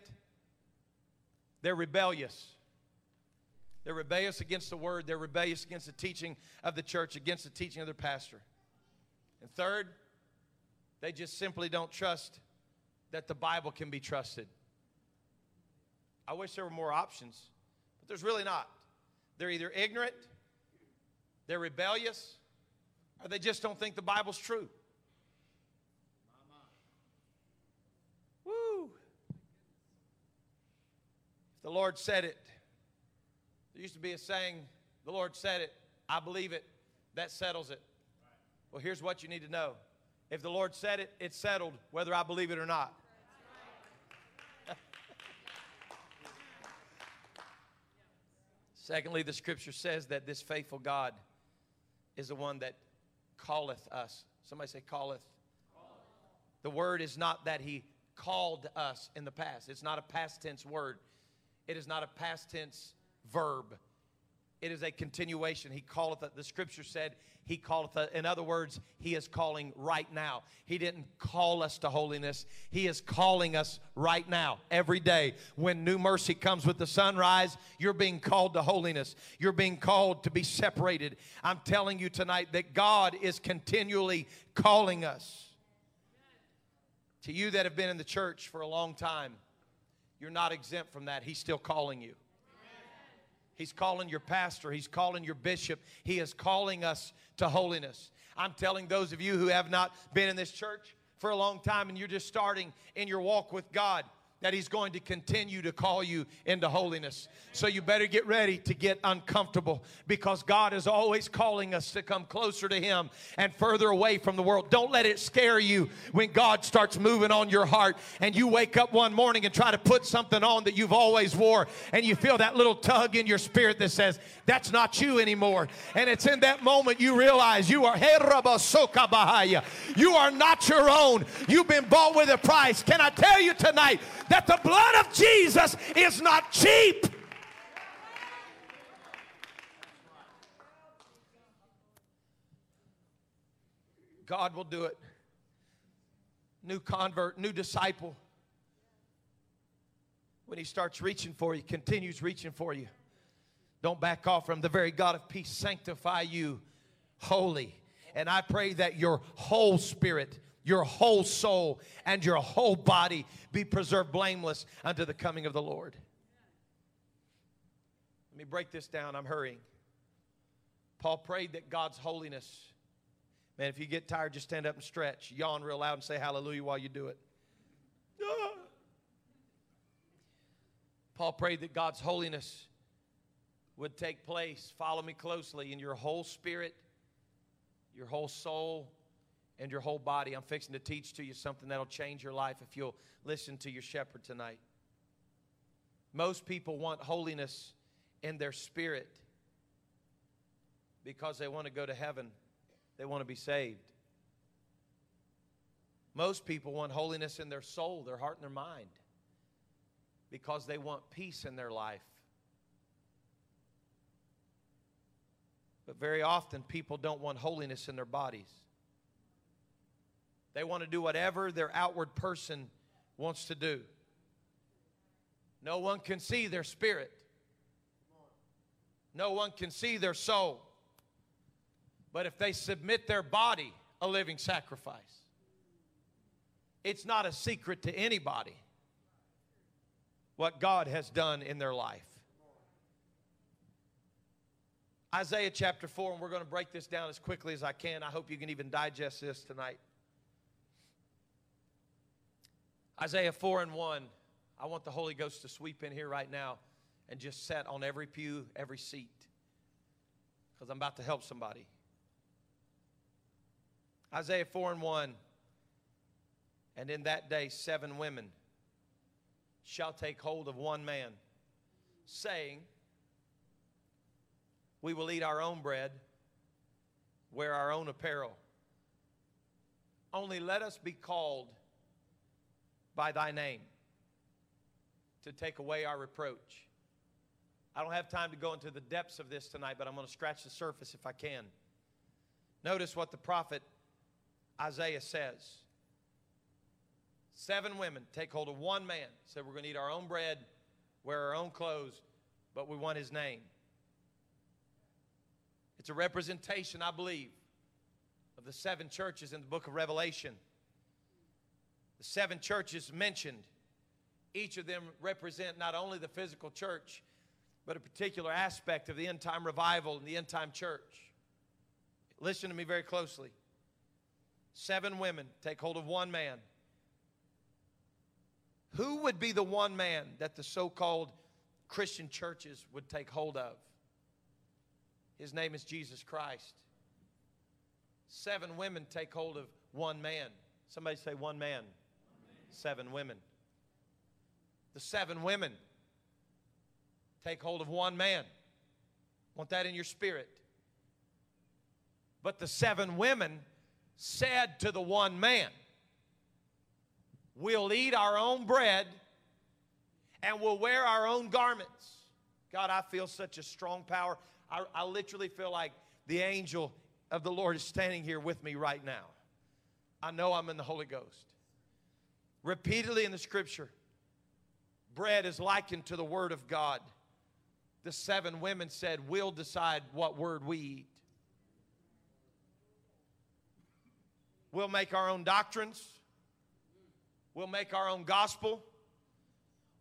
they're rebellious. They're rebellious against the word. They're rebellious against the teaching of the church, against the teaching of their pastor. And third, they just simply don't trust that the Bible can be trusted. I wish there were more options, but there's really not. They're either ignorant, they're rebellious, or they just don't think the Bible's true. Woo! If the Lord said it, there used to be a saying, the Lord said it, I believe it, that settles it. Well, here's what you need to know. If the Lord said it, it's settled whether I believe it or not. Secondly, the scripture says that this faithful God is the one that calleth us. Somebody say, calleth. The word is not that he called us in the past, it's not a past tense word, it is not a past tense verb. It is a continuation. He calleth, the scripture said, he calleth, uh, in other words, he is calling right now. He didn't call us to holiness. He is calling us right now, every day. When new mercy comes with the sunrise, you're being called to holiness. You're being called to be separated. I'm telling you tonight that God is continually calling us. To you that have been in the church for a long time, you're not exempt from that. He's still calling you. He's calling your pastor. He's calling your bishop. He is calling us to holiness. I'm telling those of you who have not been in this church for a long time and you're just starting in your walk with God that He's going to continue to call you into holiness. So you better get ready to get uncomfortable because God is always calling us to come closer to Him and further away from the world. Don't let it scare you when God starts moving on your heart and you wake up one morning and try to put something on that you've always wore and you feel that little tug in your spirit that says, that's not you anymore. And it's in that moment you realize you are you are not your own. You've been bought with a price. Can I tell you tonight that the blood of Jesus is not cheap. God will do it. New convert, new disciple. When he starts reaching for you, continues reaching for you. Don't back off from the very God of peace. Sanctify you holy. And I pray that your whole spirit your whole soul and your whole body be preserved blameless unto the coming of the Lord. Let me break this down. I'm hurrying. Paul prayed that God's holiness, man, if you get tired, just stand up and stretch. Yawn real loud and say hallelujah while you do it. Ah. Paul prayed that God's holiness would take place. Follow me closely in your whole spirit, your whole soul, and your whole body. I'm fixing to teach to you something that'll change your life if you'll listen to your shepherd tonight. Most people want holiness in their spirit because they want to go to heaven, they want to be saved. Most people want holiness in their soul, their heart, and their mind because they want peace in their life. But very often, people don't want holiness in their bodies. They want to do whatever their outward person wants to do. No one can see their spirit. No one can see their soul. But if they submit their body a living sacrifice, it's not a secret to anybody what God has done in their life. Isaiah chapter 4, and we're going to break this down as quickly as I can. I hope you can even digest this tonight. Isaiah 4 and 1. I want the Holy Ghost to sweep in here right now and just set on every pew, every seat, because I'm about to help somebody. Isaiah 4 and 1. And in that day, seven women shall take hold of one man, saying, We will eat our own bread, wear our own apparel. Only let us be called by thy name to take away our reproach. I don't have time to go into the depths of this tonight, but I'm going to scratch the surface if I can. Notice what the prophet Isaiah says. Seven women take hold of one man. Said, We're going to eat our own bread, wear our own clothes, but we want his name. It's a representation, I believe, of the seven churches in the book of Revelation. The seven churches mentioned, each of them represent not only the physical church, but a particular aspect of the end time revival and the end time church. Listen to me very closely. Seven women take hold of one man. Who would be the one man that the so called Christian churches would take hold of? His name is Jesus Christ. Seven women take hold of one man. Somebody say one man. Seven women. The seven women take hold of one man. Want that in your spirit. But the seven women said to the one man, We'll eat our own bread and we'll wear our own garments. God, I feel such a strong power. I, I literally feel like the angel of the Lord is standing here with me right now. I know I'm in the Holy Ghost. Repeatedly in the scripture, bread is likened to the Word of God. The seven women said, We'll decide what word we eat. We'll make our own doctrines. We'll make our own gospel.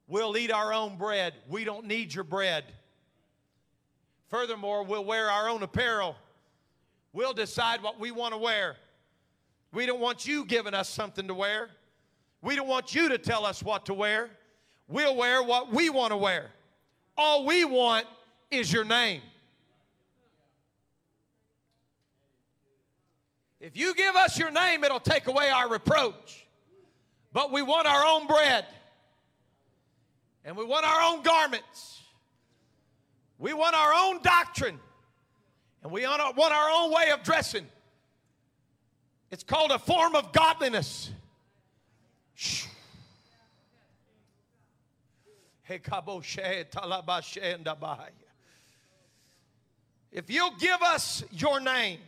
We'll eat our own bread. We don't need your bread. Furthermore, we'll wear our own apparel. We'll decide what we want to wear. We don't want you giving us something to wear. We don't want you to tell us what to wear. We'll wear what we want to wear. All we want is your name. If you give us your name, it'll take away our reproach. But we want our own bread, and we want our own garments. We want our own doctrine, and we want our own way of dressing. It's called a form of godliness. If you'll give us your name,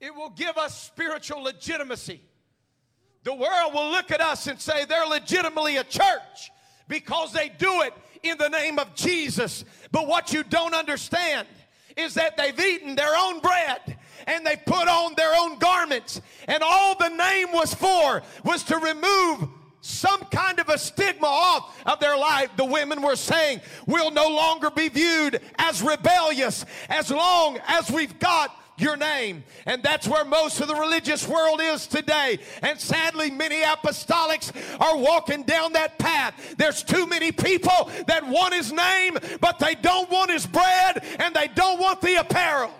it will give us spiritual legitimacy. The world will look at us and say they're legitimately a church because they do it in the name of Jesus. But what you don't understand is that they've eaten their own bread and they put on their own garments. And all the name was for was to remove some kind of a stigma off of their life. The women were saying, We'll no longer be viewed as rebellious as long as we've got your name. And that's where most of the religious world is today. And sadly, many apostolics are walking down that path. There's too many people that want his name, but they don't want his bread and they don't want the apparel.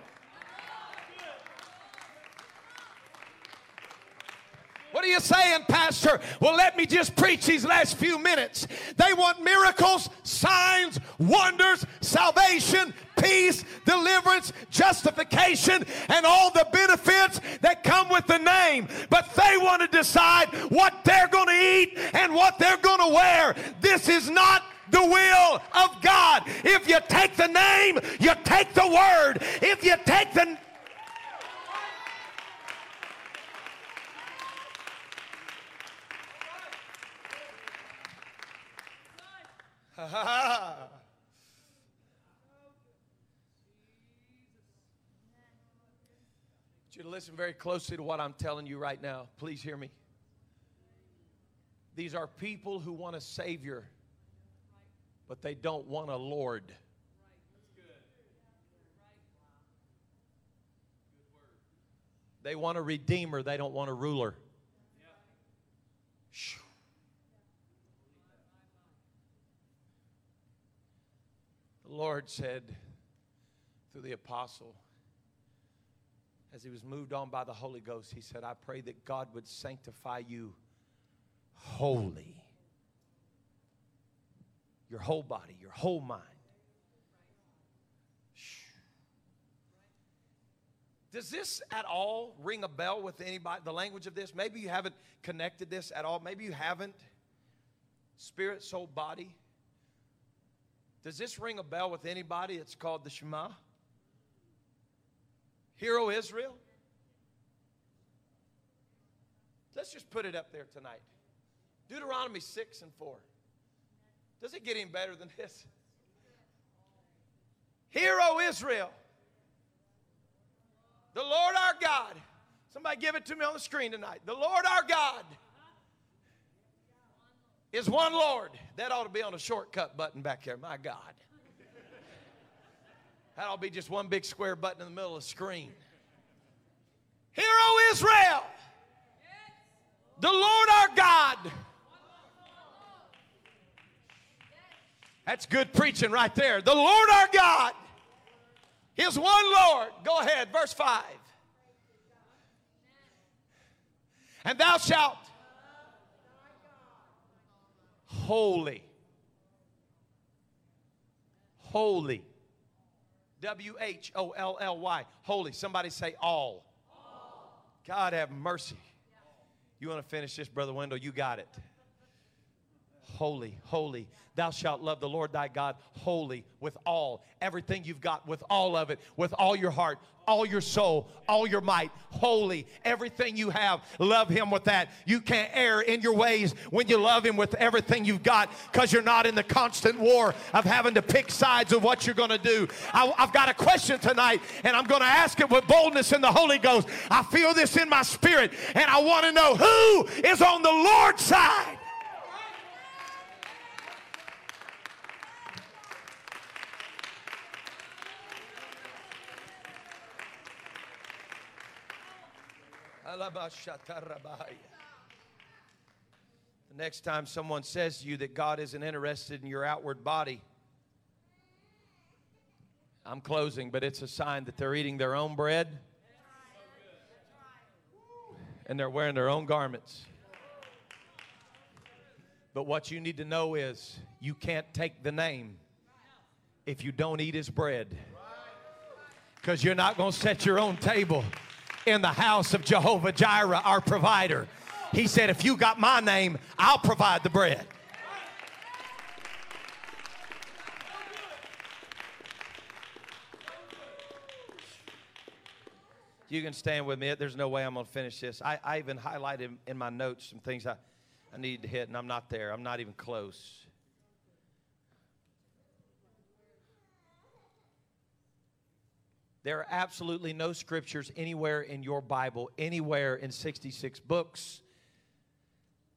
What are you saying, Pastor? Well, let me just preach these last few minutes. They want miracles, signs, wonders, salvation, peace, deliverance, justification, and all the benefits that come with the name. But they want to decide what they're going to eat and what they're going to wear. This is not the will of God. If you take the name, you take the word. If you take the I you to listen very closely to what I'm telling you right now. Please hear me. These are people who want a Savior, but they don't want a Lord. They want a Redeemer, they don't want a ruler. The Lord said through the apostle, as he was moved on by the Holy Ghost, he said, I pray that God would sanctify you wholly. Your whole body, your whole mind. Does this at all ring a bell with anybody? The language of this? Maybe you haven't connected this at all. Maybe you haven't. Spirit, soul, body. Does this ring a bell with anybody? It's called the Shema. Hear O Israel. Let's just put it up there tonight. Deuteronomy 6 and 4. Does it get any better than this? Hear O Israel. The Lord our God. Somebody give it to me on the screen tonight. The Lord our God is one Lord. That ought to be on a shortcut button back there. My God. That ought to be just one big square button in the middle of the screen. Hear O Israel. The Lord our God. That's good preaching right there. The Lord our God is one Lord. Go ahead, verse 5. And thou shalt holy. Holy. W H O L L Y. Wholly. Somebody say all. God have mercy. You want to finish this, Brother Wendell? You got it. Holy, holy. Thou shalt love the Lord thy God wholly with all, everything you've got, with all of it, with all your heart, all your soul, all your might, holy, everything you have. Love him with that. You can't err in your ways when you love him with everything you've got because you're not in the constant war of having to pick sides of what you're going to do. I, I've got a question tonight and I'm going to ask it with boldness in the Holy Ghost. I feel this in my spirit and I want to know who is on the Lord's side. The next time someone says to you that God isn't interested in your outward body, I'm closing, but it's a sign that they're eating their own bread and they're wearing their own garments. But what you need to know is you can't take the name if you don't eat his bread. Because you're not going to set your own table in the house of Jehovah Jireh, our provider. He said, If you got my name, I'll provide the bread. You can stand with me. There's no way I'm going to finish this. I, I even highlighted in my notes some things I, I needed to hit, and I'm not there. I'm not even close. There are absolutely no scriptures anywhere in your Bible, anywhere in 66 books,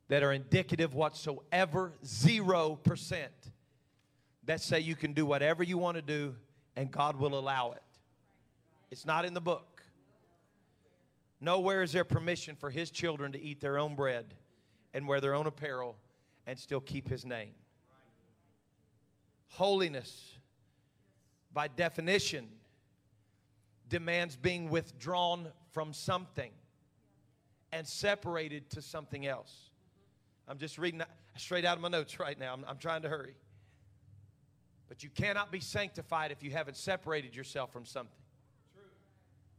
that are indicative whatsoever, 0%, that say you can do whatever you want to do and God will allow it. It's not in the book. Nowhere is there permission for His children to eat their own bread and wear their own apparel and still keep His name. Holiness, by definition, demands being withdrawn from something and separated to something else. I'm just reading straight out of my notes right now. I'm, I'm, trying to hurry. But you cannot be sanctified if you haven't separated yourself from something.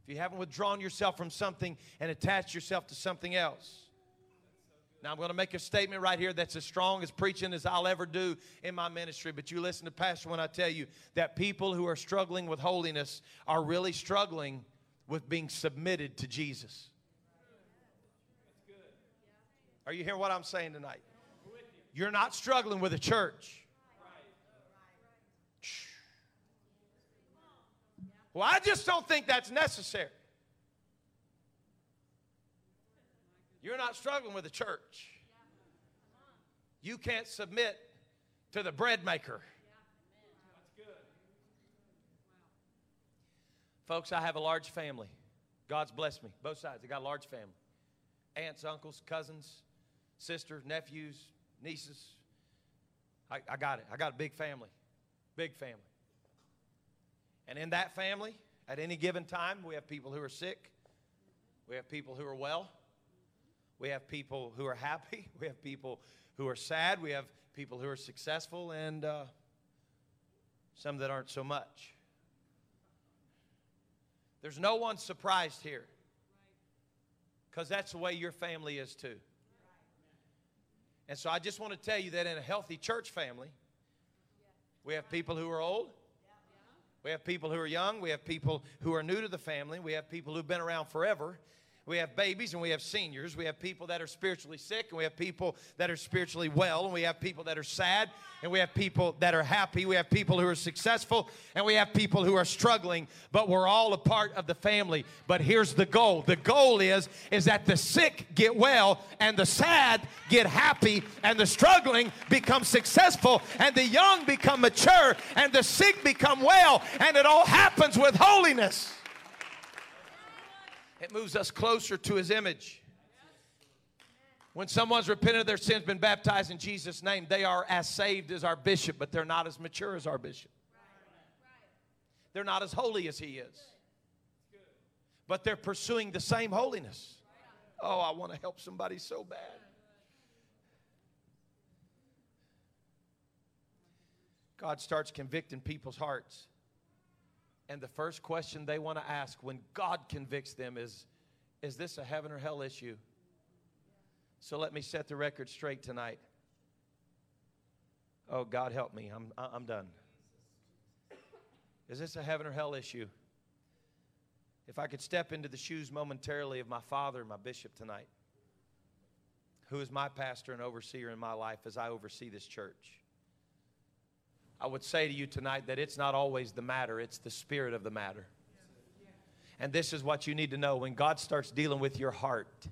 If you haven't withdrawn yourself from something and attached yourself to something else. Now, I'm going to make a statement right here that's as strong as preaching as I'll ever do in my ministry. But you listen to Pastor when I tell you that people who are struggling with holiness are really struggling with being submitted to Jesus. Are you hearing what I'm saying tonight? You're not struggling with a church. Well, I just don't think that's necessary. You're not struggling with the church. You can't submit to the bread maker. Folks, I have a large family. God's blessed me, both sides. I got a large family aunts, uncles, cousins, sisters, nephews, nieces. I, I got it. I got a big family. Big family. And in that family, at any given time, we have people who are sick, we have people who are well. We have people who are happy. [laughs] We have people who are sad. We have people who are successful and uh, some that aren't so much. There's no one surprised here because that's the way your family is too. And so I just want to tell you that in a healthy church family, We have people who are old. We have people who are young. We have people who are new to the family. We have people who've been around forever. We have babies and we have seniors. We have people that are spiritually sick and we have people that are spiritually well. And we have people that are sad and we have people that are happy. We have people who are successful and we have people who are struggling. But we're all a part of the family. But here's the goal. The goal is is that the sick get well and the sad get happy and the struggling become successful and the young become mature and the sick become well and it all happens with holiness. It moves us closer to his image. When someone's repented of their sins, been baptized in Jesus' name, they are as saved as our bishop, but they're not as mature as our bishop. They're not as holy as he is. But they're pursuing the same holiness. Oh, I want to help somebody so bad. God starts convicting people's hearts. And the first question they want to ask when God convicts them is Is this a heaven or hell issue? So let me set the record straight tonight. Oh, God help me. I'm, I'm done. Is this a heaven or hell issue? If I could step into the shoes momentarily of my father, my bishop tonight, who is my pastor and overseer in my life as I oversee this church. I would say to you tonight that it's not always the matter, it's the spirit of the matter. And this is what you need to know when God starts dealing with your heart,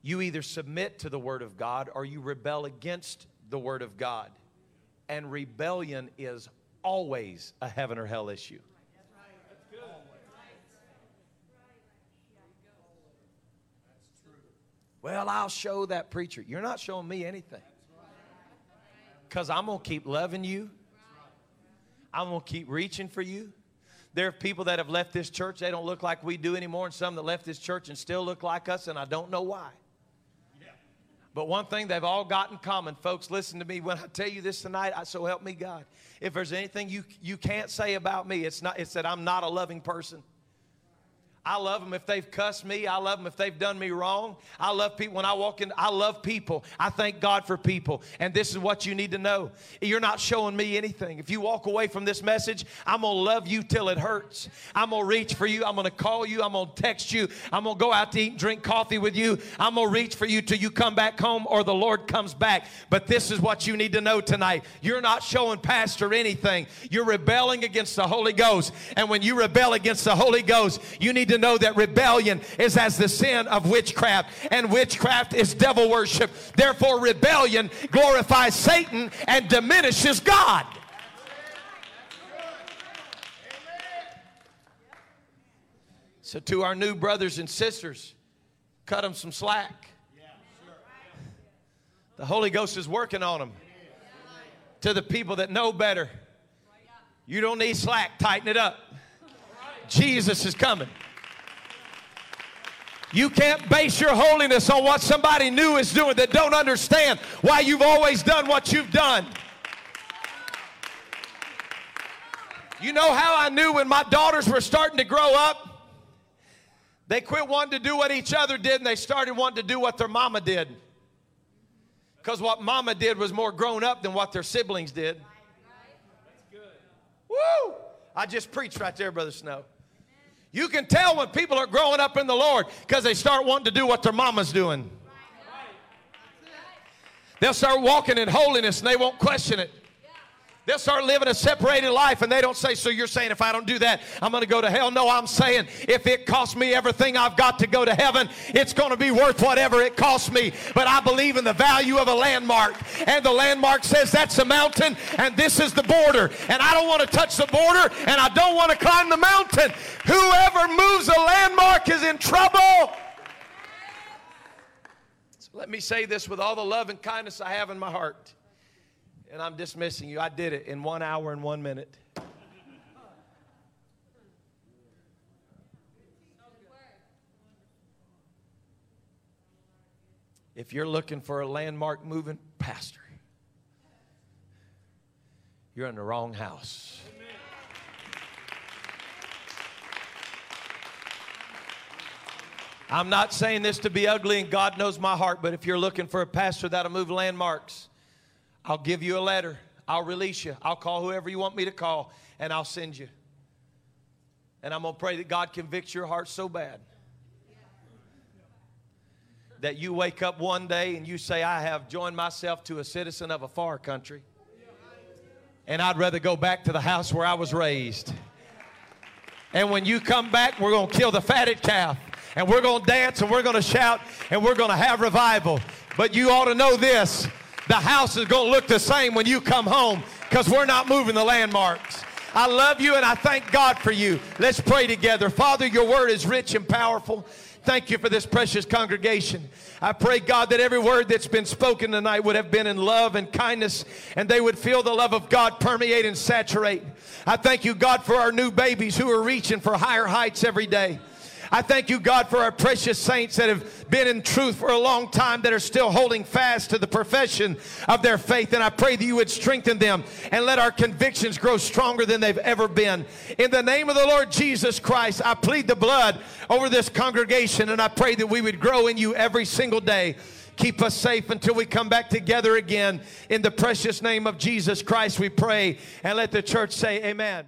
you either submit to the Word of God or you rebel against the Word of God. And rebellion is always a heaven or hell issue. Well, I'll show that preacher. You're not showing me anything. Because I'm going to keep loving you. I'm going to keep reaching for you. There are people that have left this church, they don't look like we do anymore, and some that left this church and still look like us, and I don't know why. But one thing they've all got in common, folks, listen to me when I tell you this tonight, I, so help me God. If there's anything you, you can't say about me, it's, not, it's that I'm not a loving person. I love them if they've cussed me. I love them if they've done me wrong. I love people when I walk in. I love people. I thank God for people. And this is what you need to know. You're not showing me anything. If you walk away from this message, I'm going to love you till it hurts. I'm going to reach for you. I'm going to call you. I'm going to text you. I'm going to go out to eat and drink coffee with you. I'm going to reach for you till you come back home or the Lord comes back. But this is what you need to know tonight. You're not showing Pastor anything. You're rebelling against the Holy Ghost. And when you rebel against the Holy Ghost, you need to to know that rebellion is as the sin of witchcraft, and witchcraft is devil worship. Therefore, rebellion glorifies Satan and diminishes God. So, to our new brothers and sisters, cut them some slack. The Holy Ghost is working on them. To the people that know better, you don't need slack, tighten it up. Jesus is coming. You can't base your holiness on what somebody new is doing that don't understand why you've always done what you've done. You know how I knew when my daughters were starting to grow up? They quit wanting to do what each other did and they started wanting to do what their mama did. Because what mama did was more grown up than what their siblings did. Woo! I just preached right there, Brother Snow. You can tell when people are growing up in the Lord because they start wanting to do what their mama's doing. They'll start walking in holiness and they won't question it. They'll start living a separated life and they don't say, So you're saying if I don't do that, I'm going to go to hell? No, I'm saying if it costs me everything I've got to go to heaven, it's going to be worth whatever it costs me. But I believe in the value of a landmark. And the landmark says that's the mountain and this is the border. And I don't want to touch the border and I don't want to climb the mountain. Whoever moves a landmark is in trouble. So let me say this with all the love and kindness I have in my heart and I'm dismissing you. I did it in one hour and one minute. If you're looking for a landmark moving pastor, you're in the wrong house. I'm not saying this to be ugly, and God knows my heart, but if you're looking for a pastor that'll move landmarks, I'll give you a letter. I'll release you. I'll call whoever you want me to call, and I'll send you. And I'm going to pray that God convicts your heart so bad that you wake up one day and you say, I have joined myself to a citizen of a far country, and I'd rather go back to the house where I was raised. And when you come back, we're going to kill the fatted calf, and we're going to dance, and we're going to shout, and we're going to have revival. But you ought to know this the house is going to look the same when you come home because we're not moving the landmarks. I love you and I thank God for you. Let's pray together. Father, your word is rich and powerful. Thank you for this precious congregation. I pray, God, that every word that's been spoken tonight would have been in love and kindness, and they would feel the love of God permeate and saturate. I thank you, God, for our new babies who are reaching for higher heights every day. I thank you, God, for our precious saints that have been in truth for a long time that are still holding fast to the profession of their faith. And I pray that you would strengthen them and let our convictions grow stronger than they've ever been. In the name of the Lord Jesus Christ, I plead the blood over this congregation and I pray that we would grow in you every single day. Keep us safe until we come back together again. In the precious name of Jesus Christ, we pray. And let the church say, Amen.